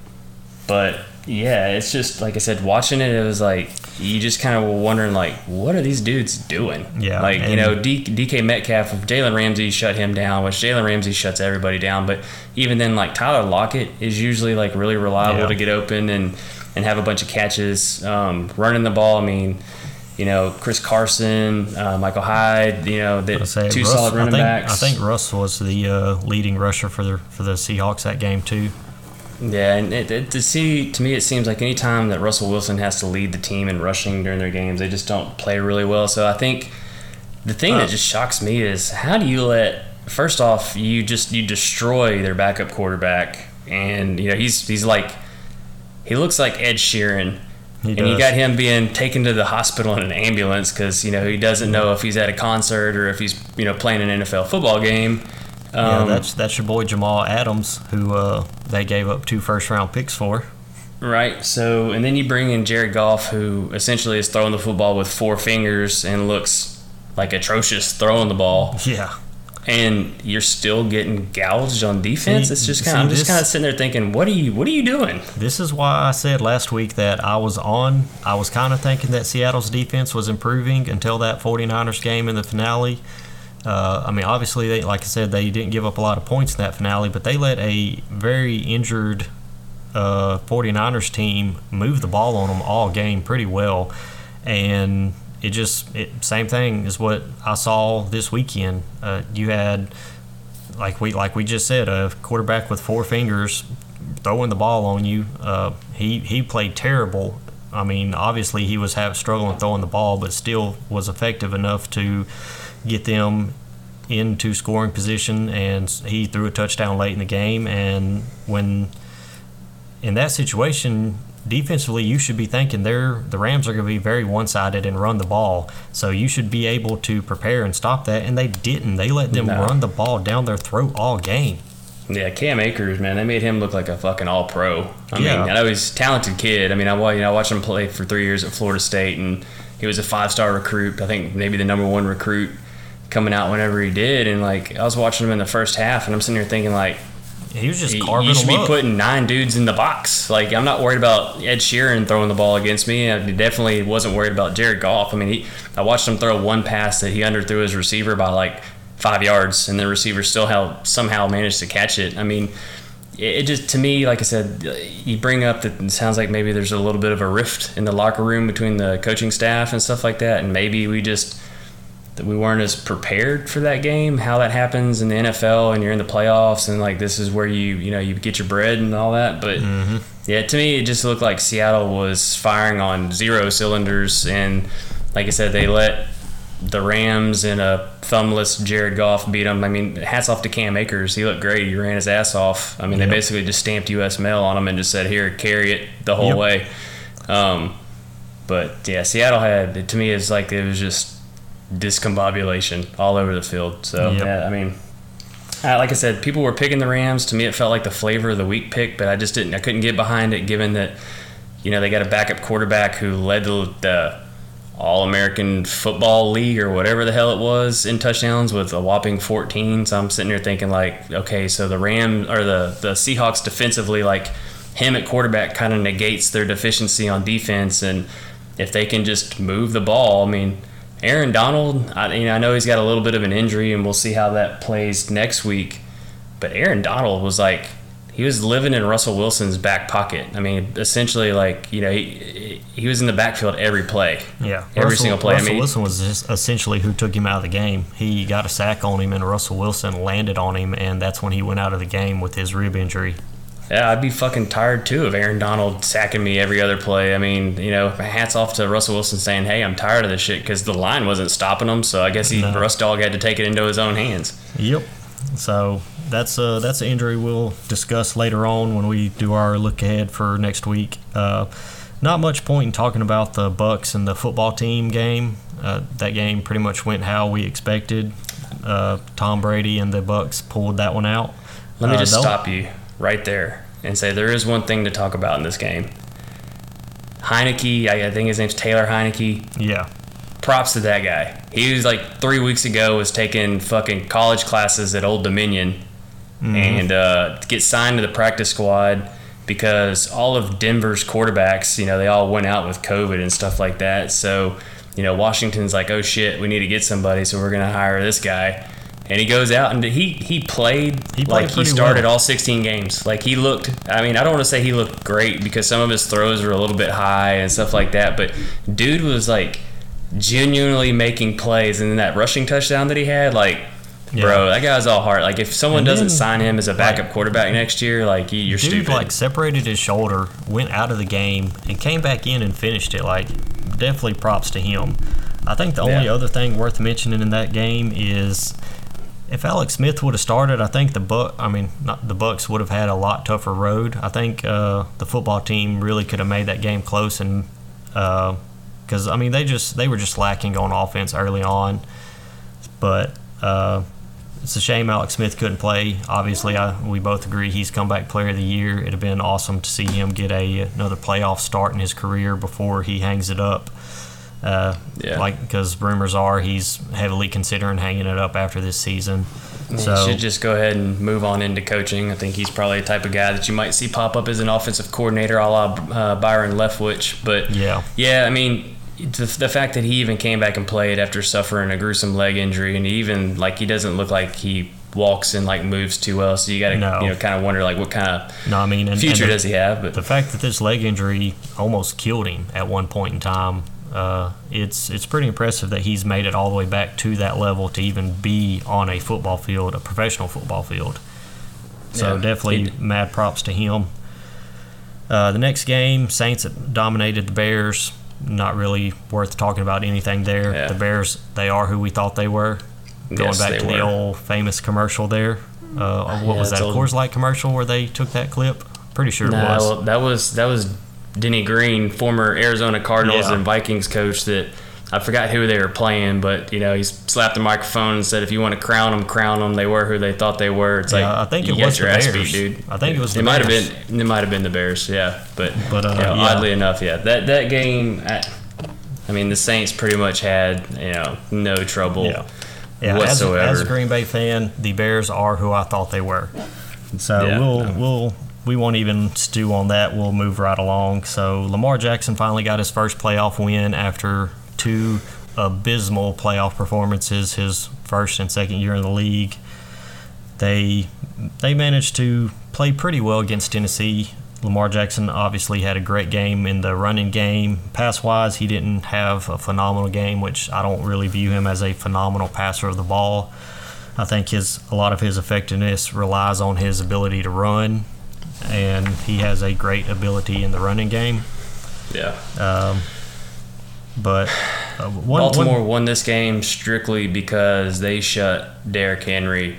[SPEAKER 2] but yeah, it's just like I said, watching it, it was like you just kind of were wondering like, what are these dudes doing?
[SPEAKER 1] Yeah,
[SPEAKER 2] like you know, D- DK Metcalf, Jalen Ramsey shut him down, which Jalen Ramsey shuts everybody down. But even then, like Tyler Lockett is usually like really reliable yeah. to get open and and have a bunch of catches, um, running the ball. I mean you know, Chris Carson, uh, Michael Hyde, you know, the say, two Russ, solid running
[SPEAKER 1] I think,
[SPEAKER 2] backs.
[SPEAKER 1] I think Russ was the uh, leading rusher for the for the Seahawks that game too.
[SPEAKER 2] Yeah, and it, it, to see to me, it seems like any time that Russell Wilson has to lead the team in rushing during their games, they just don't play really well. So I think the thing uh, that just shocks me is how do you let first off you just you destroy their backup quarterback, and you know he's he's like he looks like Ed Sheeran he and does. you got him being taken to the hospital in an ambulance because you know he doesn't know if he's at a concert or if he's you know playing an NFL football game.
[SPEAKER 1] yeah,
[SPEAKER 2] Um,
[SPEAKER 1] that's that's your boy Jamal Adams, who uh, they gave up two first round picks for.
[SPEAKER 2] Right. So, and then you bring in Jared Goff, who essentially is throwing the football with four fingers and looks like atrocious throwing the ball,
[SPEAKER 1] Yeah,
[SPEAKER 2] and you're still getting gouged on defense.
[SPEAKER 1] See-
[SPEAKER 2] it's just kind. I'm just kind of sitting there thinking, what are you, what are you doing?
[SPEAKER 1] this is why I said last week that I was on. I was kind of thinking that Seattle's defense was improving until that 49ers game in the finale. Uh, I mean, obviously, they, like I said, they didn't give up a lot of points in that finale, but they let a very injured uh, 49ers team move the ball on them all game pretty well. And it just, it, same thing is what I saw this weekend. Uh, you had, like we like we just said, a quarterback with four fingers throwing the ball on you. Uh, he he played terrible. I mean, obviously he was have, struggling throwing the ball, but still was effective enough to get them into scoring position. And he threw a touchdown late in the game. And when in that situation, defensively, you should be thinking they're the Rams are going to be very one-sided and run the ball. So you should be able to prepare and stop that. And they didn't. They let them
[SPEAKER 2] No.
[SPEAKER 1] run the ball down their throat all game.
[SPEAKER 2] Yeah, Cam Akers, man, they made him look like a fucking all pro. I
[SPEAKER 1] Yeah.
[SPEAKER 2] mean, I know he's a talented kid. I mean, I you know I watched him play for three years at Florida State, and he was a five star recruit. I think maybe the number one recruit coming out whenever he did. And like I was watching him in the first half, and I'm sitting there thinking like,
[SPEAKER 1] He was just
[SPEAKER 2] you
[SPEAKER 1] carving them
[SPEAKER 2] be
[SPEAKER 1] up.
[SPEAKER 2] putting nine dudes in the box. Like I'm not worried about Ed Sheeran throwing the ball against me. I definitely wasn't worried about Jared Goff. I mean, he, I watched him throw one pass that he underthrew his receiver by like five yards, and the receiver still held, somehow managed to catch it. I mean, it, it just to me, like I said, you bring up that it sounds like maybe there's a little bit of a rift in the locker room between the coaching staff and stuff like that, and maybe we just that we weren't as prepared for that game. How that happens in the NFL and you're in the playoffs and like this is where you you know you get your bread and all that. But yeah, to me it just looked like Seattle was firing on zero cylinders and like I said they let the Rams and a thumbless Jared Goff beat them. I mean, hats off to Cam Akers. He looked great. He ran his ass off. I mean,
[SPEAKER 1] Yep.
[SPEAKER 2] they basically just stamped U.S. mail on him and just said, "Here, carry it the whole
[SPEAKER 1] Yep.
[SPEAKER 2] way." Um, but yeah, Seattle had to me it's like it was just discombobulation all over the field. So
[SPEAKER 1] Yep.
[SPEAKER 2] yeah, I mean, uh, like I said, people were picking the Rams. To me, it felt like the flavor of the week pick, but I just didn't. I couldn't get behind it, given that you know they got a backup quarterback who led the, the All American Football League or whatever the hell it was in touchdowns with a whopping 14. So I'm sitting there thinking like, okay, so the Rams or the the Seahawks defensively, like him at quarterback, kind of negates their deficiency on defense, and if they can just move the ball, I mean. Aaron Donald, I, you know, I know he's got a little bit of an injury, and we'll see how that plays next week. But Aaron Donald was like, he was living in Russell Wilson's back pocket. I mean, essentially, like you know, he he was in the backfield every play.
[SPEAKER 1] Yeah,
[SPEAKER 2] every
[SPEAKER 1] Russell,
[SPEAKER 2] single play.
[SPEAKER 1] Russell
[SPEAKER 2] I mean,
[SPEAKER 1] Wilson was just essentially who took him out of the game. He got a sack on him, and Russell Wilson landed on him, and that's when he went out of the game with his rib injury.
[SPEAKER 2] Yeah, I'd be fucking tired too of Aaron Donald sacking me every other play. I mean, you know, hats off to Russell Wilson saying, "Hey, I'm tired of this shit," because the line wasn't stopping him. So I guess he
[SPEAKER 1] No.
[SPEAKER 2] Russ Dog had to take it into his own hands.
[SPEAKER 1] Yep. So that's uh, that's an injury we'll discuss later on when we do our look ahead for next week. Uh, not much point in talking about the Bucks and the football team game. Uh, that game pretty much went how we expected. Uh, Tom Brady and the Bucks pulled that one out.
[SPEAKER 2] Let me
[SPEAKER 1] Uh,
[SPEAKER 2] just stop you right there and say there is one thing to talk about in this game. Heinicke, I, I think his name's Taylor Heinicke.
[SPEAKER 1] Yeah.
[SPEAKER 2] Props to that guy. He was like three weeks ago was taking fucking college classes at Old Dominion and uh, get signed to the practice squad because all of Denver's quarterbacks, you know, they all went out with COVID and stuff like that. So, you know, Washington's like, oh shit, we need to get somebody, so we're gonna hire this guy. And he goes out and he he played,
[SPEAKER 1] He played
[SPEAKER 2] like he started
[SPEAKER 1] well.
[SPEAKER 2] all 16 games. Like he looked. I mean, I don't want to say he looked great because some of his throws were a little bit high and stuff like that. But dude was like genuinely making plays, and then that rushing touchdown that he had, like. Bro,
[SPEAKER 1] Yeah.
[SPEAKER 2] that guy's all heart. Like, if someone
[SPEAKER 1] And
[SPEAKER 2] doesn't sign him as a backup
[SPEAKER 1] like-
[SPEAKER 2] quarterback next year, like you- you're
[SPEAKER 1] Dude
[SPEAKER 2] stupid.
[SPEAKER 1] like separated his shoulder, went out of the game, and came back in and finished it. Like definitely props to him. I think the only other thing worth mentioning in that game is if Alex Smith would have started, I think the Buck, I mean not the Bucks would have had a lot tougher road. I think uh, the football team really could have made that game close and because I mean they just they were just lacking on offense early on, but. Uh, it's a shame Alex Smith couldn't play. Obviously, I, we both agree he's comeback player of the year. It'd have been awesome to see him get a another playoff start in his career before he hangs it up. Uh,
[SPEAKER 2] Yeah.
[SPEAKER 1] Like because rumors are he's heavily considering hanging it up after this season. So
[SPEAKER 2] he should just go ahead and move on into coaching. I think he's probably the type of guy that you might see pop up as an offensive coordinator, a la uh, Byron Leftwich. But
[SPEAKER 1] yeah,
[SPEAKER 2] yeah, I mean, the, the fact that he even came back and played after suffering a gruesome leg injury, and even like he doesn't look like he walks and like moves too well. So you got to
[SPEAKER 1] No.
[SPEAKER 2] you know kind of wonder like what kind of
[SPEAKER 1] no, I mean, and,
[SPEAKER 2] future
[SPEAKER 1] and the,
[SPEAKER 2] does he have? But
[SPEAKER 1] the fact that this leg injury almost killed him at one point in time, uh, it's it's pretty impressive that he's made it all the way back to that level to even be on a football field, a professional football field. So
[SPEAKER 2] Yeah.
[SPEAKER 1] definitely mad props to him. Uh, the next game, Saints dominated the Bears. Not really worth talking about anything there.
[SPEAKER 2] Yeah.
[SPEAKER 1] The Bears, they are who we thought they were. Going
[SPEAKER 2] Yes,
[SPEAKER 1] back to the old famous commercial there. Uh, what
[SPEAKER 2] Yeah,
[SPEAKER 1] was that?
[SPEAKER 2] old.
[SPEAKER 1] Coors Light commercial where they took that clip? Pretty sure it was.
[SPEAKER 2] well, that was that was Denny Green, former Arizona Cardinals
[SPEAKER 1] Yeah.
[SPEAKER 2] and Vikings coach. That I forgot who they were playing, but you know he slapped the microphone and said, "If you want to crown them, crown them." They were who they thought they were. It's
[SPEAKER 1] Yeah,
[SPEAKER 2] like
[SPEAKER 1] I think it was
[SPEAKER 2] your
[SPEAKER 1] the
[SPEAKER 2] ass
[SPEAKER 1] Bears.
[SPEAKER 2] beat, dude.
[SPEAKER 1] I think it was the
[SPEAKER 2] It might have been. It might have been the Bears. Yeah, but
[SPEAKER 1] But, uh,
[SPEAKER 2] you know,
[SPEAKER 1] yeah.
[SPEAKER 2] oddly enough, yeah, that that game. I, I mean, the Saints pretty much had you know no trouble.
[SPEAKER 1] Yeah. Yeah, as,
[SPEAKER 2] whatsoever.
[SPEAKER 1] as a Green Bay fan, the Bears are who I thought they were. So
[SPEAKER 2] Yeah.
[SPEAKER 1] we'll we'll we won't even stew on that. We'll move right along. So Lamar Jackson finally got his first playoff win after two abysmal playoff performances his first and second year in the league. They they managed to play pretty well against Tennessee. Lamar Jackson obviously had a great game in the running game. Pass wise, he didn't have a phenomenal game, which I don't really view him as a phenomenal passer of the ball. I think his a lot of his effectiveness relies on his ability to run, and he has a great ability in the running game.
[SPEAKER 2] yeah.
[SPEAKER 1] Um, but uh, one,
[SPEAKER 2] Baltimore
[SPEAKER 1] one-
[SPEAKER 2] won this game strictly because they shut Derrick Henry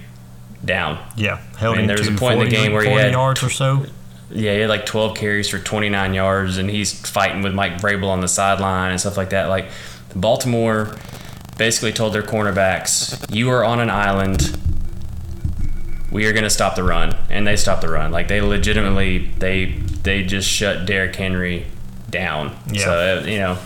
[SPEAKER 2] down.
[SPEAKER 1] yeah, held
[SPEAKER 2] I mean,
[SPEAKER 1] him
[SPEAKER 2] there was
[SPEAKER 1] to
[SPEAKER 2] a point in the
[SPEAKER 1] 40
[SPEAKER 2] game where he
[SPEAKER 1] 40
[SPEAKER 2] had
[SPEAKER 1] yards or so.
[SPEAKER 2] Yeah, he had like 12 carries for 29 yards, and he's fighting with Mike Vrabel on the sideline and stuff like that. Like, Baltimore basically told their cornerbacks, "You are on an island. We are going to stop the run," and they stopped the run. Like, they legitimately they they just shut Derrick Henry down.
[SPEAKER 1] Yeah.
[SPEAKER 2] So uh, you know,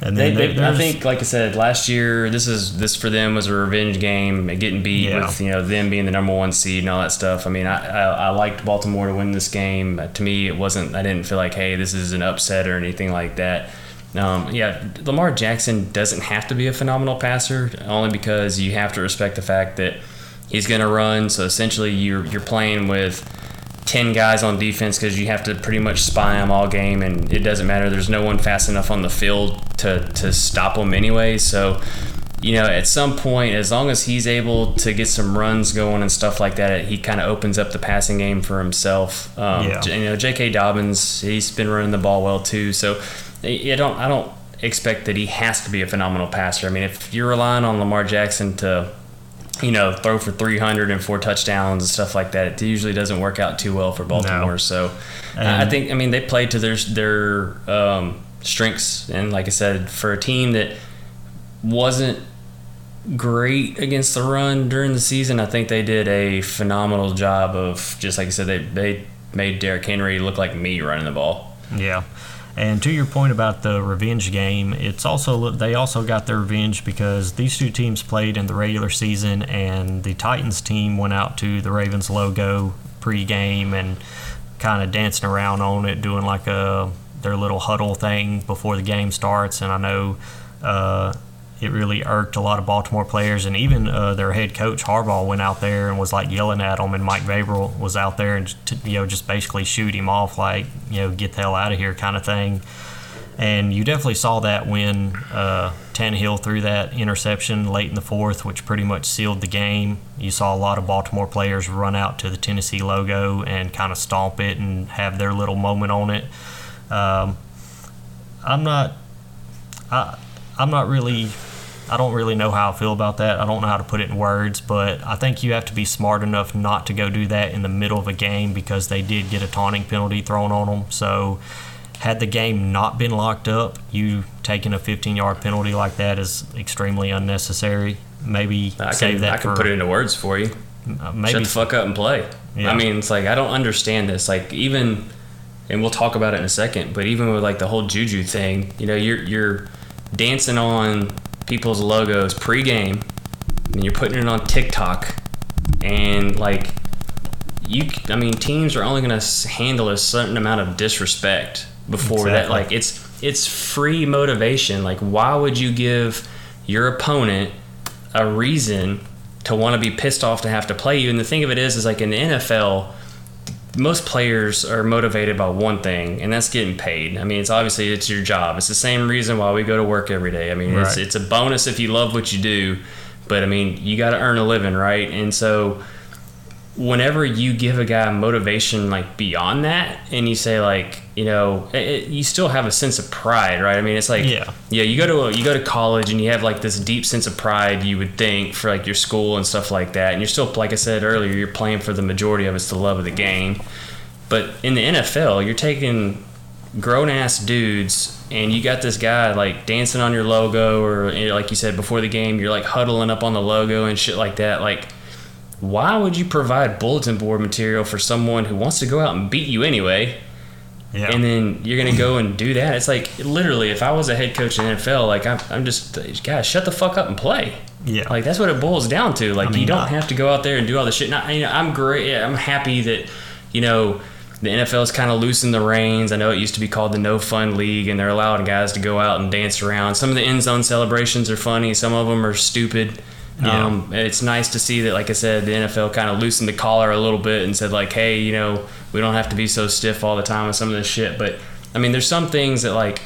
[SPEAKER 1] And
[SPEAKER 2] they,
[SPEAKER 1] then
[SPEAKER 2] they, I think, like I said, last year this is this for them was a revenge game, getting beat
[SPEAKER 1] Yeah.
[SPEAKER 2] with you know them being the number one seed and all that stuff. I mean, I, I I liked Baltimore to win this game. To me, it wasn't. I didn't feel like hey, this is an upset or anything like that. Um, yeah, Lamar Jackson doesn't have to be a phenomenal passer, only because you have to respect the fact that he's going to run. So essentially, you're you're playing with. 10 guys on defense because you have to pretty much spy them all game and it doesn't matter there's no one fast enough on the field to, to stop them anyway so you know at some point as long as he's able to get some runs going and stuff like that he kind of opens up the passing game for himself um,
[SPEAKER 1] Yeah.
[SPEAKER 2] you know J.K. Dobbins he's been running the ball well too so I I don't I don't expect that he has to be a phenomenal passer I mean if you're relying on Lamar Jackson to you know, throw for 300 and four touchdowns and stuff like that. It usually doesn't work out too well for Baltimore.
[SPEAKER 1] No.
[SPEAKER 2] So I I think, I mean, they played to their their um, strengths, and like I said, for a team that wasn't great against the run during the season, I think they did a phenomenal job of just like I said, they they made Derrick Henry look like me running the ball.
[SPEAKER 1] Yeah. And to your point about the revenge game, it's also they also got their revenge because these two teams played in the regular season, and the Titans team went out to the Ravens logo pregame and kind of dancing around on it, doing like a their little huddle thing before the game starts. And I know uh, it really irked a lot of Baltimore players, and even uh, their head coach Harbaugh went out there and was like yelling at them, and Mike Vrabel was out there and you know just basically shoot him off, like you know get the hell out of here kind of thing. And you definitely saw that when uh, Tannehill threw that interception late in the fourth, which pretty much sealed the game. You saw a lot of Baltimore players run out to the Tennessee logo and kind of stomp it and have their little moment on it. Um, I'm not. I, I'm not really. I don't really know how I feel about that. I don't know how to put it in words, but I think you have to be smart enough not to go do that in the middle of a game because they did get a taunting penalty thrown on them. So, had the game not been locked up, you taking a 15 yard penalty like that is extremely unnecessary. maybe
[SPEAKER 2] I
[SPEAKER 1] save
[SPEAKER 2] can
[SPEAKER 1] that
[SPEAKER 2] I can
[SPEAKER 1] for
[SPEAKER 2] put it into words for you.
[SPEAKER 1] uh, maybe
[SPEAKER 2] Shut the fuck up and play.
[SPEAKER 1] Yeah.
[SPEAKER 2] I mean, it's like I don't understand this. Like even, and we'll talk about it in a second. But even with like the whole juju thing, you know, you're you're dancing on people's logos pre-game, and you're putting it on TikTok, and like you, I mean, teams are only going to handle a certain amount of disrespect before that. Like it's it's free motivation. Like why would you give your opponent a reason to want to be pissed off to have to play you? And the thing of it is, is like in the NFL, most players are motivated by one thing, and that's getting paid. I mean, it's obviously it's your job. It's the same reason why we go to work every day. I mean, it's it's a bonus if you love what you do, but I mean, you got to earn a living, right? And so whenever you give a guy motivation like beyond that and you say like you know it, you still have a sense of pride right? I mean it's like
[SPEAKER 1] Yeah.
[SPEAKER 2] yeah you go to a, you go to college and you have like this deep sense of pride you would think for like your school and stuff like that. And you're still like i said earlier you're playing for the majority of it's the love of the game. But in the nfl you're taking grown ass dudes and you got this guy like dancing on your logo or like you said before the game you're like huddling up on the logo and shit like that. Like why would you provide bulletin board material for someone who wants to go out and beat you anyway
[SPEAKER 1] yeah.
[SPEAKER 2] and then you're gonna go and do that it's like literally if i was a head coach in the nfl like i'm, I'm just guys shut the fuck up and play
[SPEAKER 1] yeah.
[SPEAKER 2] like that's what it boils down to like
[SPEAKER 1] I mean,
[SPEAKER 2] you don't
[SPEAKER 1] I-
[SPEAKER 2] have to go out there and do all the shit now you know, i'm great i'm happy that you know the NFL's kind of loosened the reins. I know it used to be called the No Fun League, and they're allowing guys to go out and dance around. Some of the end zone celebrations are funny. Some of them are stupid.
[SPEAKER 1] Yeah.
[SPEAKER 2] Um, it's nice to see that, like I said, the NFL kind of loosened the collar a little bit and said, like, hey, you know, we don't have to be so stiff all the time with some of this shit. But I mean, there's some things that like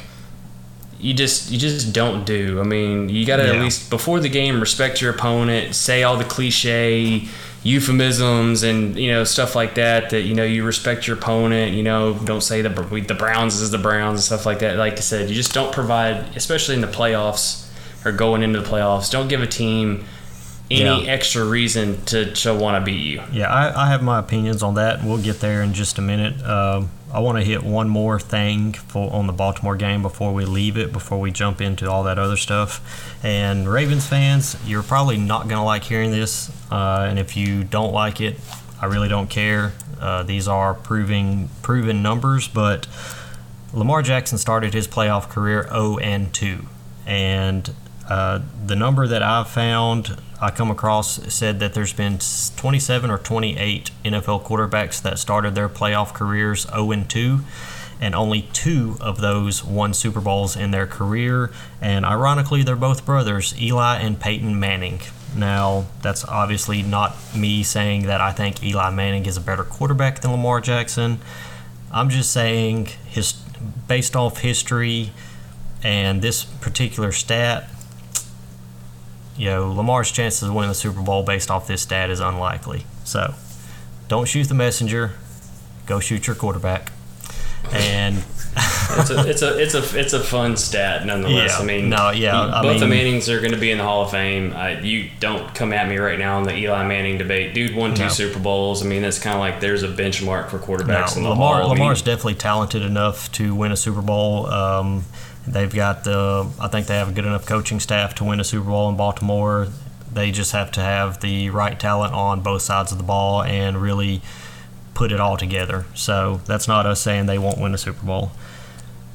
[SPEAKER 2] you just you just don't do. I mean, you got to at least before the game respect your opponent, say all the cliche euphemisms and you know stuff like that. That you know you respect your opponent. You know, don't say the the Browns is the Browns and stuff like that. Like I said, you just don't provide, especially in the playoffs or going into the playoffs. Don't give a team any
[SPEAKER 1] Yeah.
[SPEAKER 2] extra reason to to want to beat you.
[SPEAKER 1] Yeah, I, I have my opinions on that. We'll get there in just a minute. Um, I want to hit one more thing for on the Baltimore game before we leave it, before we jump into all that other stuff. And Ravens fans, you're probably not going to like hearing this. Uh, and if you don't like it, I really don't care. Uh, these are proving proven numbers, but Lamar Jackson started his playoff career 0 and 2, and uh, the number that I've found, I come across said that there's been 27 or 28 NFL quarterbacks that started their playoff careers 0 and 2, and only two of those won Super Bowls in their career. And ironically, they're both brothers, Eli and Peyton Manning. Now, that's obviously not me saying that I think Eli Manning is a better quarterback than Lamar Jackson. I'm just saying, his based off history and this particular stat, you know, Lamar's chances of winning the Super Bowl based off this stat is unlikely. So, don't shoot the messenger. Go shoot your quarterback. And
[SPEAKER 2] it's a it's a it's a it's a fun stat nonetheless.
[SPEAKER 1] Yeah.
[SPEAKER 2] I mean,
[SPEAKER 1] No, yeah,
[SPEAKER 2] you-
[SPEAKER 1] I
[SPEAKER 2] both the
[SPEAKER 1] mean-
[SPEAKER 2] Mannings are going to be in the Hall of Fame. I, you don't come at me right now on the Eli Manning debate. Dude won two
[SPEAKER 1] No.
[SPEAKER 2] Super Bowls. I mean, that's kind of like there's a benchmark for quarterbacks
[SPEAKER 1] No,
[SPEAKER 2] in the
[SPEAKER 1] Lamar,
[SPEAKER 2] Hall. I mean,
[SPEAKER 1] Lamar's definitely talented enough to win a Super Bowl. Um, they've got the, I think they have a good enough coaching staff to win a Super Bowl in Baltimore. They just have to have the right talent on both sides of the ball and really put it all together. So that's not us saying they won't win a Super Bowl.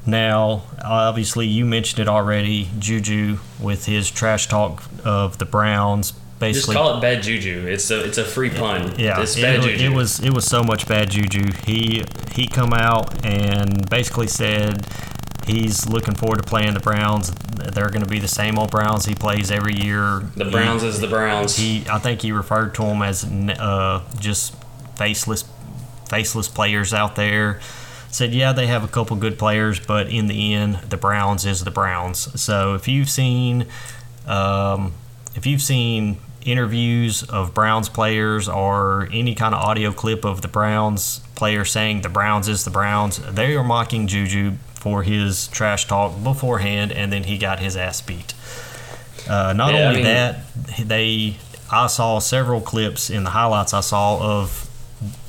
[SPEAKER 1] Now, obviously, you mentioned it already. Juju with his trash talk of the Browns, Basically, just
[SPEAKER 2] call it bad juju. It's a it's a free pun.
[SPEAKER 1] yeah,
[SPEAKER 2] it's bad
[SPEAKER 1] it,
[SPEAKER 2] juju.
[SPEAKER 1] it was it was so much bad juju. He he come out and basically said he's looking forward to playing the Browns. They're going to be the same old Browns he plays every year.
[SPEAKER 2] the
[SPEAKER 1] He-
[SPEAKER 2] Browns is the Browns.
[SPEAKER 1] He I think he referred to them as uh, just faceless faceless players out there. Said yeah, they have a couple good players, but in the end, the Browns is the Browns. So if you've seen um, if you've seen interviews of Browns players or any kind of audio clip of the Browns player saying the Browns is the Browns, they are mocking Juju for his trash talk beforehand, and then he got his ass beat. Uh, not
[SPEAKER 2] Yeah, I
[SPEAKER 1] only
[SPEAKER 2] mean-
[SPEAKER 1] that, they I saw several clips in the highlights I saw of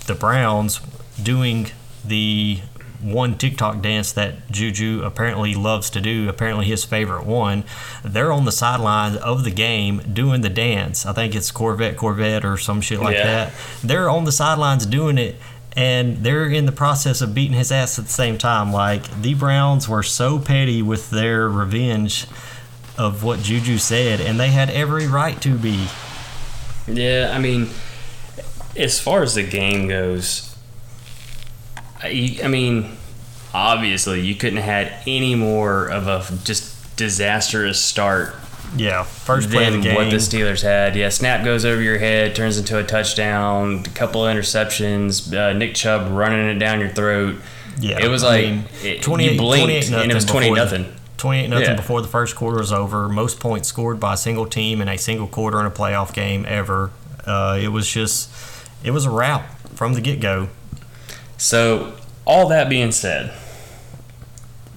[SPEAKER 1] the Browns doing the one TikTok dance that Juju apparently loves to do, apparently his favorite one. They're on the sidelines of the game doing the dance. I think it's Corvette Corvette or some shit like
[SPEAKER 2] Yeah.
[SPEAKER 1] that. They're on the sidelines doing it and they're in the process of beating his ass at the same time. Like the Browns were so petty with their revenge of what Juju said, and they had every right to be.
[SPEAKER 2] Yeah, I mean, as far as the game goes, I, I mean, obviously you couldn't have had any more of a just disastrous start
[SPEAKER 1] Yeah, first play of the game.
[SPEAKER 2] what the Steelers had. Yeah, snap goes over your head, turns into a touchdown, a couple of interceptions, uh, Nick Chubb running it down your throat.
[SPEAKER 1] yeah,
[SPEAKER 2] it was
[SPEAKER 1] I
[SPEAKER 2] like
[SPEAKER 1] mean,
[SPEAKER 2] it,
[SPEAKER 1] 28
[SPEAKER 2] you blinked
[SPEAKER 1] 28
[SPEAKER 2] and it was
[SPEAKER 1] nothing
[SPEAKER 2] twenty
[SPEAKER 1] the-
[SPEAKER 2] nothing.
[SPEAKER 1] 28 nothing
[SPEAKER 2] Yeah.
[SPEAKER 1] before the first quarter was over. Most points scored by a single team in a single quarter in a playoff game ever. Uh, it was just, it was a wrap from the get go.
[SPEAKER 2] So, all that being said,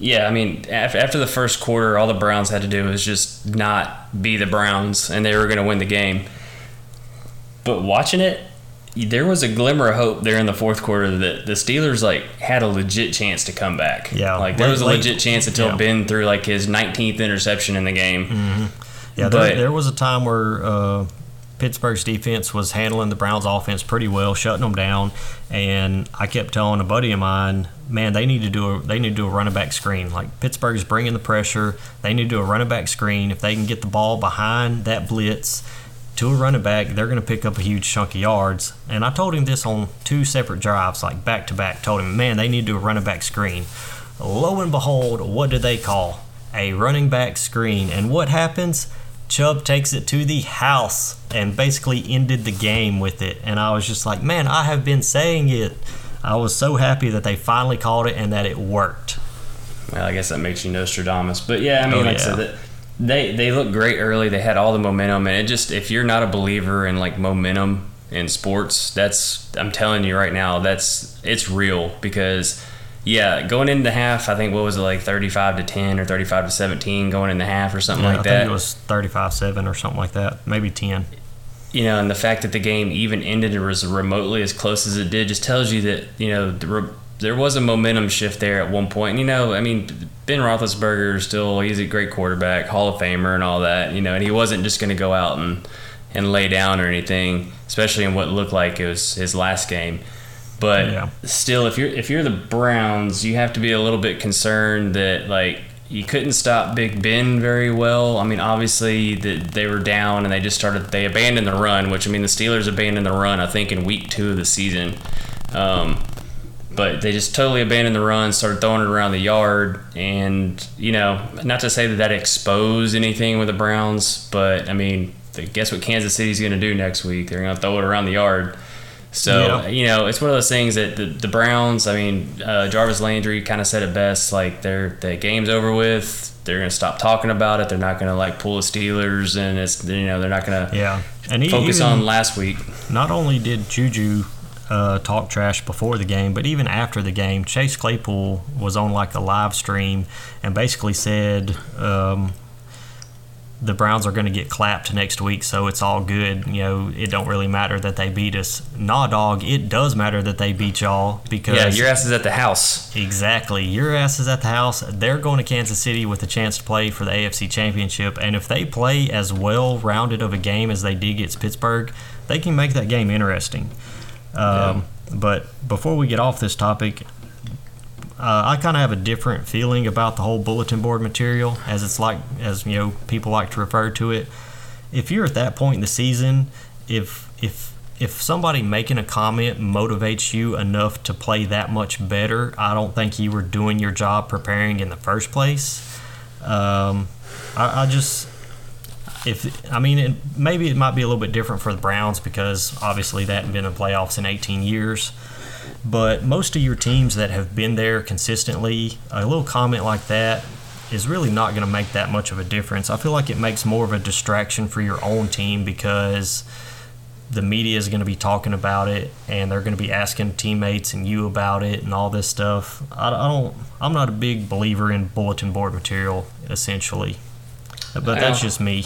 [SPEAKER 2] yeah, I mean, af- after the first quarter, all the Browns had to do was just not be the Browns, and they were going to win the game. But watching it, there was a glimmer of hope there in the fourth quarter that the Steelers like had a legit chance to come back.
[SPEAKER 1] Yeah,
[SPEAKER 2] like there was a legit chance until
[SPEAKER 1] yeah.
[SPEAKER 2] Ben threw like his 19th interception in the game.
[SPEAKER 1] Yeah,
[SPEAKER 2] But-
[SPEAKER 1] there, there was a time where uh, Pittsburgh's defense was handling the Browns' offense pretty well, shutting them down. And I kept telling a buddy of mine, man, they need to do a they need to do a running back screen. Like Pittsburgh's bringing the pressure, they need to do a running back screen. If they can get the ball behind that blitz to a running back, they're going to pick up a huge chunk of yards. And I told him this on two separate drives, like back to back. Told him, man, they need to do a running back screen. Lo and behold, what do they call? A running back screen. And what happens? Chubb takes it to the house and basically ended the game with it. And I was just like, man, I have been saying it. I was so happy that they finally called it and that it worked.
[SPEAKER 2] Well, I guess that makes you Nostradamus. But yeah, I mean,
[SPEAKER 1] Oh,
[SPEAKER 2] like I said, they they look great early. They had all the momentum, and it just if you're not a believer in like momentum in sports, that's I'm telling you right now, that's it's real because yeah, going into half, I think what was it like 35 to 10 or 35 to 17 going into half or something
[SPEAKER 1] Yeah,
[SPEAKER 2] like
[SPEAKER 1] I
[SPEAKER 2] that.
[SPEAKER 1] think it was 35 7 or something like that, maybe 10.
[SPEAKER 2] you know, and the fact that the game even ended was remotely as close as it did just tells you that you know the re- there was a momentum shift there at one point. And, you know, I mean, Ben Roethlisberger is still he's a great quarterback, Hall of Famer, and all that. You know, and he wasn't just going to go out and and lay down or anything, especially in what looked like it was his last game. But
[SPEAKER 1] Yeah.
[SPEAKER 2] still, if you're if you're the Browns, you have to be a little bit concerned that like you couldn't stop Big Ben very well. I mean, obviously that they were down and they just started they abandoned the run, which I mean the Steelers abandoned the run I think in week two of the season. Um, but they just totally abandoned the run, started throwing it around the yard, and you know, not to say that that exposed anything with the Browns, but I mean, guess what Kansas City's going to do next week? They're going to throw it around the yard. So
[SPEAKER 1] Yeah.
[SPEAKER 2] you know, it's one of those things that the, the Browns. I mean, uh, Jarvis Landry kind of said it best. Like, they're the game's over with. They're gonna stop talking about it. They're not gonna like pull the Steelers, and it's you know they're not gonna
[SPEAKER 1] Yeah. And
[SPEAKER 2] focus
[SPEAKER 1] even-
[SPEAKER 2] on last week.
[SPEAKER 1] not only did Juju uh, talk trash before the game, but even after the game, Chase Claypool was on like a live stream and basically said um, the Browns are going to get clapped next week, so it's all good. You know, it don't really matter that they beat us. Nah, dog, it does matter that they beat y'all because
[SPEAKER 2] Yeah, your ass is at the house.
[SPEAKER 1] Exactly. Your ass is at the house. They're going to Kansas City with a chance to play for the AFC Championship. And if they play as well rounded of a game as they did against Pittsburgh, they can make that game interesting. Um, But before we get off this topic, uh, I kind of have a different feeling about the whole bulletin board material, as it's like, as you know, people like to refer to it. If you're at that point in the season, if if if somebody making a comment motivates you enough to play that much better, I don't think you were doing your job preparing in the first place. Um, I, I just if I mean, it, maybe it might be a little bit different for the Browns because obviously they hadn't been in the playoffs in 18 years. But most of your teams that have been there consistently, a little comment like that is really not going to make that much of a difference. I feel like it makes more of a distraction for your own team because the media is going to be talking about it and they're going to be asking teammates and you about it and all this stuff. I, don't. I'm not a big believer in bulletin board material, essentially. But that's just me.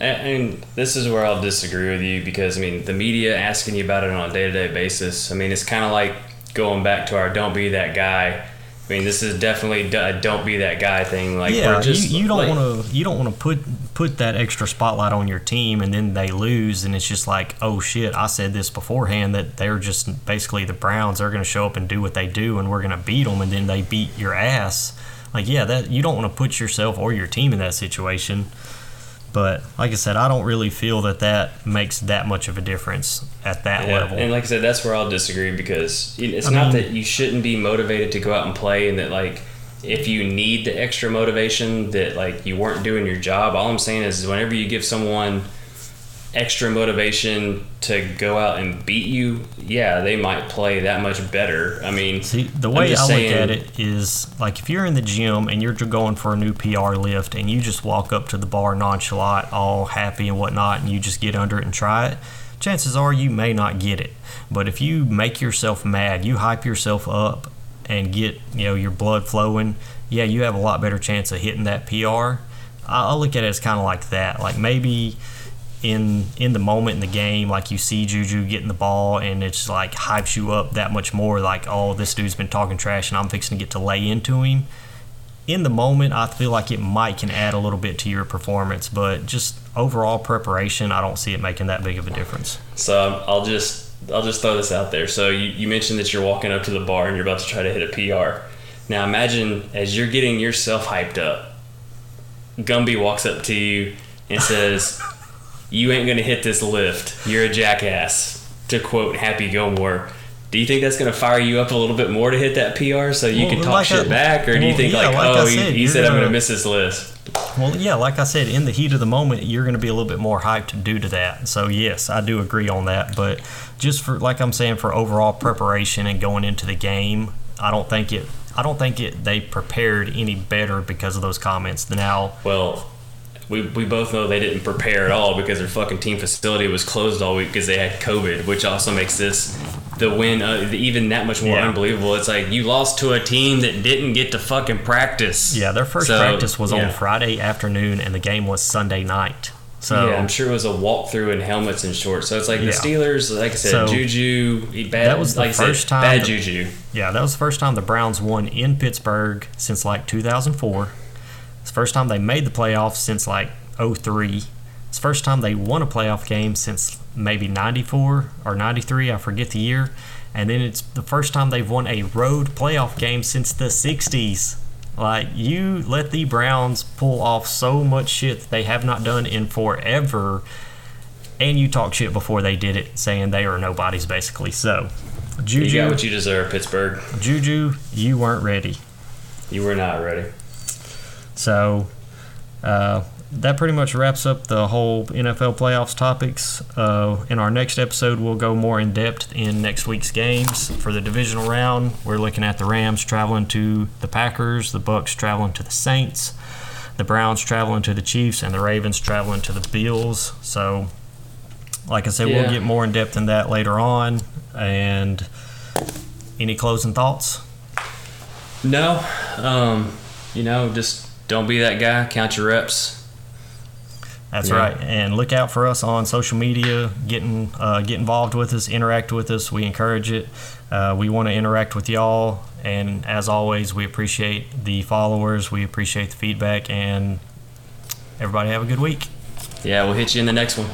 [SPEAKER 2] And, this is where I'll disagree with you because I mean the media asking you about it on a day-to-day basis. I mean it's kind of like going back to our don't be that guy. I mean, this is definitely a don't be that guy thing. Like,
[SPEAKER 1] yeah,
[SPEAKER 2] just,
[SPEAKER 1] you, you don't
[SPEAKER 2] like-
[SPEAKER 1] want to you don't want to put put that extra spotlight on your team, and then they lose, and it's just like, oh shit, I said this beforehand that they're just basically the Browns. They're going to show up and do what they do, and we're going to beat them, and then they beat your ass. Like, yeah, that you don't want to put yourself or your team in that situation. But like I said, I don't really feel that that makes that much of a difference at that
[SPEAKER 2] Yeah,
[SPEAKER 1] level.
[SPEAKER 2] and like I said, that's where I'll disagree because it's
[SPEAKER 1] I
[SPEAKER 2] not
[SPEAKER 1] mean-
[SPEAKER 2] that you shouldn't be motivated to go out and play, and that like if you need the extra motivation that like you weren't doing your job. All I'm saying is, whenever you give someone extra motivation to go out and beat you, yeah, they might play that much better. I mean,
[SPEAKER 1] See, the way I
[SPEAKER 2] just
[SPEAKER 1] look at it is like if you're in the gym and you're going for a new PR lift and you just walk up to the bar nonchalant, all happy and whatnot, and you just get under it and try it, chances are you may not get it. But if you make yourself mad, you hype yourself up and get you know your blood flowing, yeah, you have a lot better chance of hitting that PR. I I look at it as kind of like that. Like maybe in in the moment in the game, like you see Juju getting the ball and it's like hypes you up that much more. Like, oh, this dude's been talking trash and I'm fixing to get to lay into him. In the moment, I feel like it might can add a little bit to your performance, but just overall preparation, I don't see it making that big of a difference.
[SPEAKER 2] So um, I'll just I'll just throw this out there. So you, you mentioned that you're walking up to the bar and you're about to try to hit a PR. Now imagine as you're getting yourself hyped up, Gumby walks up to you and says, "You ain't gonna hit this lift. You're a jackass." To quote Happy Gilmore. Do you think that's going to fire you up a little bit more to hit that PR so you
[SPEAKER 1] Well,
[SPEAKER 2] can talk
[SPEAKER 1] like
[SPEAKER 2] shit
[SPEAKER 1] I-
[SPEAKER 2] back, or do you think
[SPEAKER 1] yeah,
[SPEAKER 2] like,
[SPEAKER 1] like
[SPEAKER 2] oh, he,
[SPEAKER 1] said,
[SPEAKER 2] he
[SPEAKER 1] you're
[SPEAKER 2] said I'm going to miss this list?
[SPEAKER 1] Well, yeah, like I said, in the heat of the moment, you're going to be a little bit more hyped due to that. So, yes, I do agree on that. But just for, like I'm saying, for overall preparation and going into the game, I don't think it. I don't think it. They prepared any better because of those comments. Than now,
[SPEAKER 2] Well, we, we both know they didn't prepare at all because their fucking team facility was closed all week because they had COVID, which also makes this the win uh, even that much more
[SPEAKER 1] Yeah.
[SPEAKER 2] unbelievable. It's like you lost to a team that didn't get to fucking practice.
[SPEAKER 1] yeah, their first
[SPEAKER 2] So,
[SPEAKER 1] practice was
[SPEAKER 2] yeah.
[SPEAKER 1] on Friday afternoon, and the game was Sunday night. So,
[SPEAKER 2] yeah, I'm sure it was a walkthrough in helmets and shorts. So it's like
[SPEAKER 1] Yeah.
[SPEAKER 2] the Steelers, like I said,
[SPEAKER 1] So,
[SPEAKER 2] Juju, bad.
[SPEAKER 1] that was the
[SPEAKER 2] like I said,
[SPEAKER 1] first time
[SPEAKER 2] bad
[SPEAKER 1] that-
[SPEAKER 2] Juju.
[SPEAKER 1] Yeah, that was the first time the Browns won in Pittsburgh since like 2004. It's the first time they made the playoffs since like 03. It's the first time they won a playoff game since maybe 94 or 93, I forget the year. And then it's the first time they've won a road playoff game since the 60s. Like, you let the Browns pull off so much shit that they have not done in forever. And you talk shit before they did it, saying they are nobodies, basically. So, Juju.
[SPEAKER 2] You got what you deserve, Pittsburgh.
[SPEAKER 1] Juju, you weren't ready.
[SPEAKER 2] You were not ready.
[SPEAKER 1] So uh, that pretty much wraps up the whole NFL playoffs topics. Uh, in our next episode, we'll go more in depth in next week's games for the divisional round. We're looking at the Rams traveling to the Packers, the Bucks traveling to the Saints, the Browns traveling to the Chiefs, and the Ravens traveling to the Bills. So, like I said,
[SPEAKER 2] Yeah.
[SPEAKER 1] we'll get more in depth in that later on. And any closing thoughts?
[SPEAKER 2] No, um, you know, just don't be that guy. Count your reps.
[SPEAKER 1] That's
[SPEAKER 2] Yeah.
[SPEAKER 1] right. And look out for us on social media. Getting uh, get involved with us, interact with us. We encourage it. Uh, we want to interact with y'all. And as always, we appreciate the followers. We appreciate the feedback. And everybody have a good week.
[SPEAKER 2] Yeah, we'll hit you in the next one.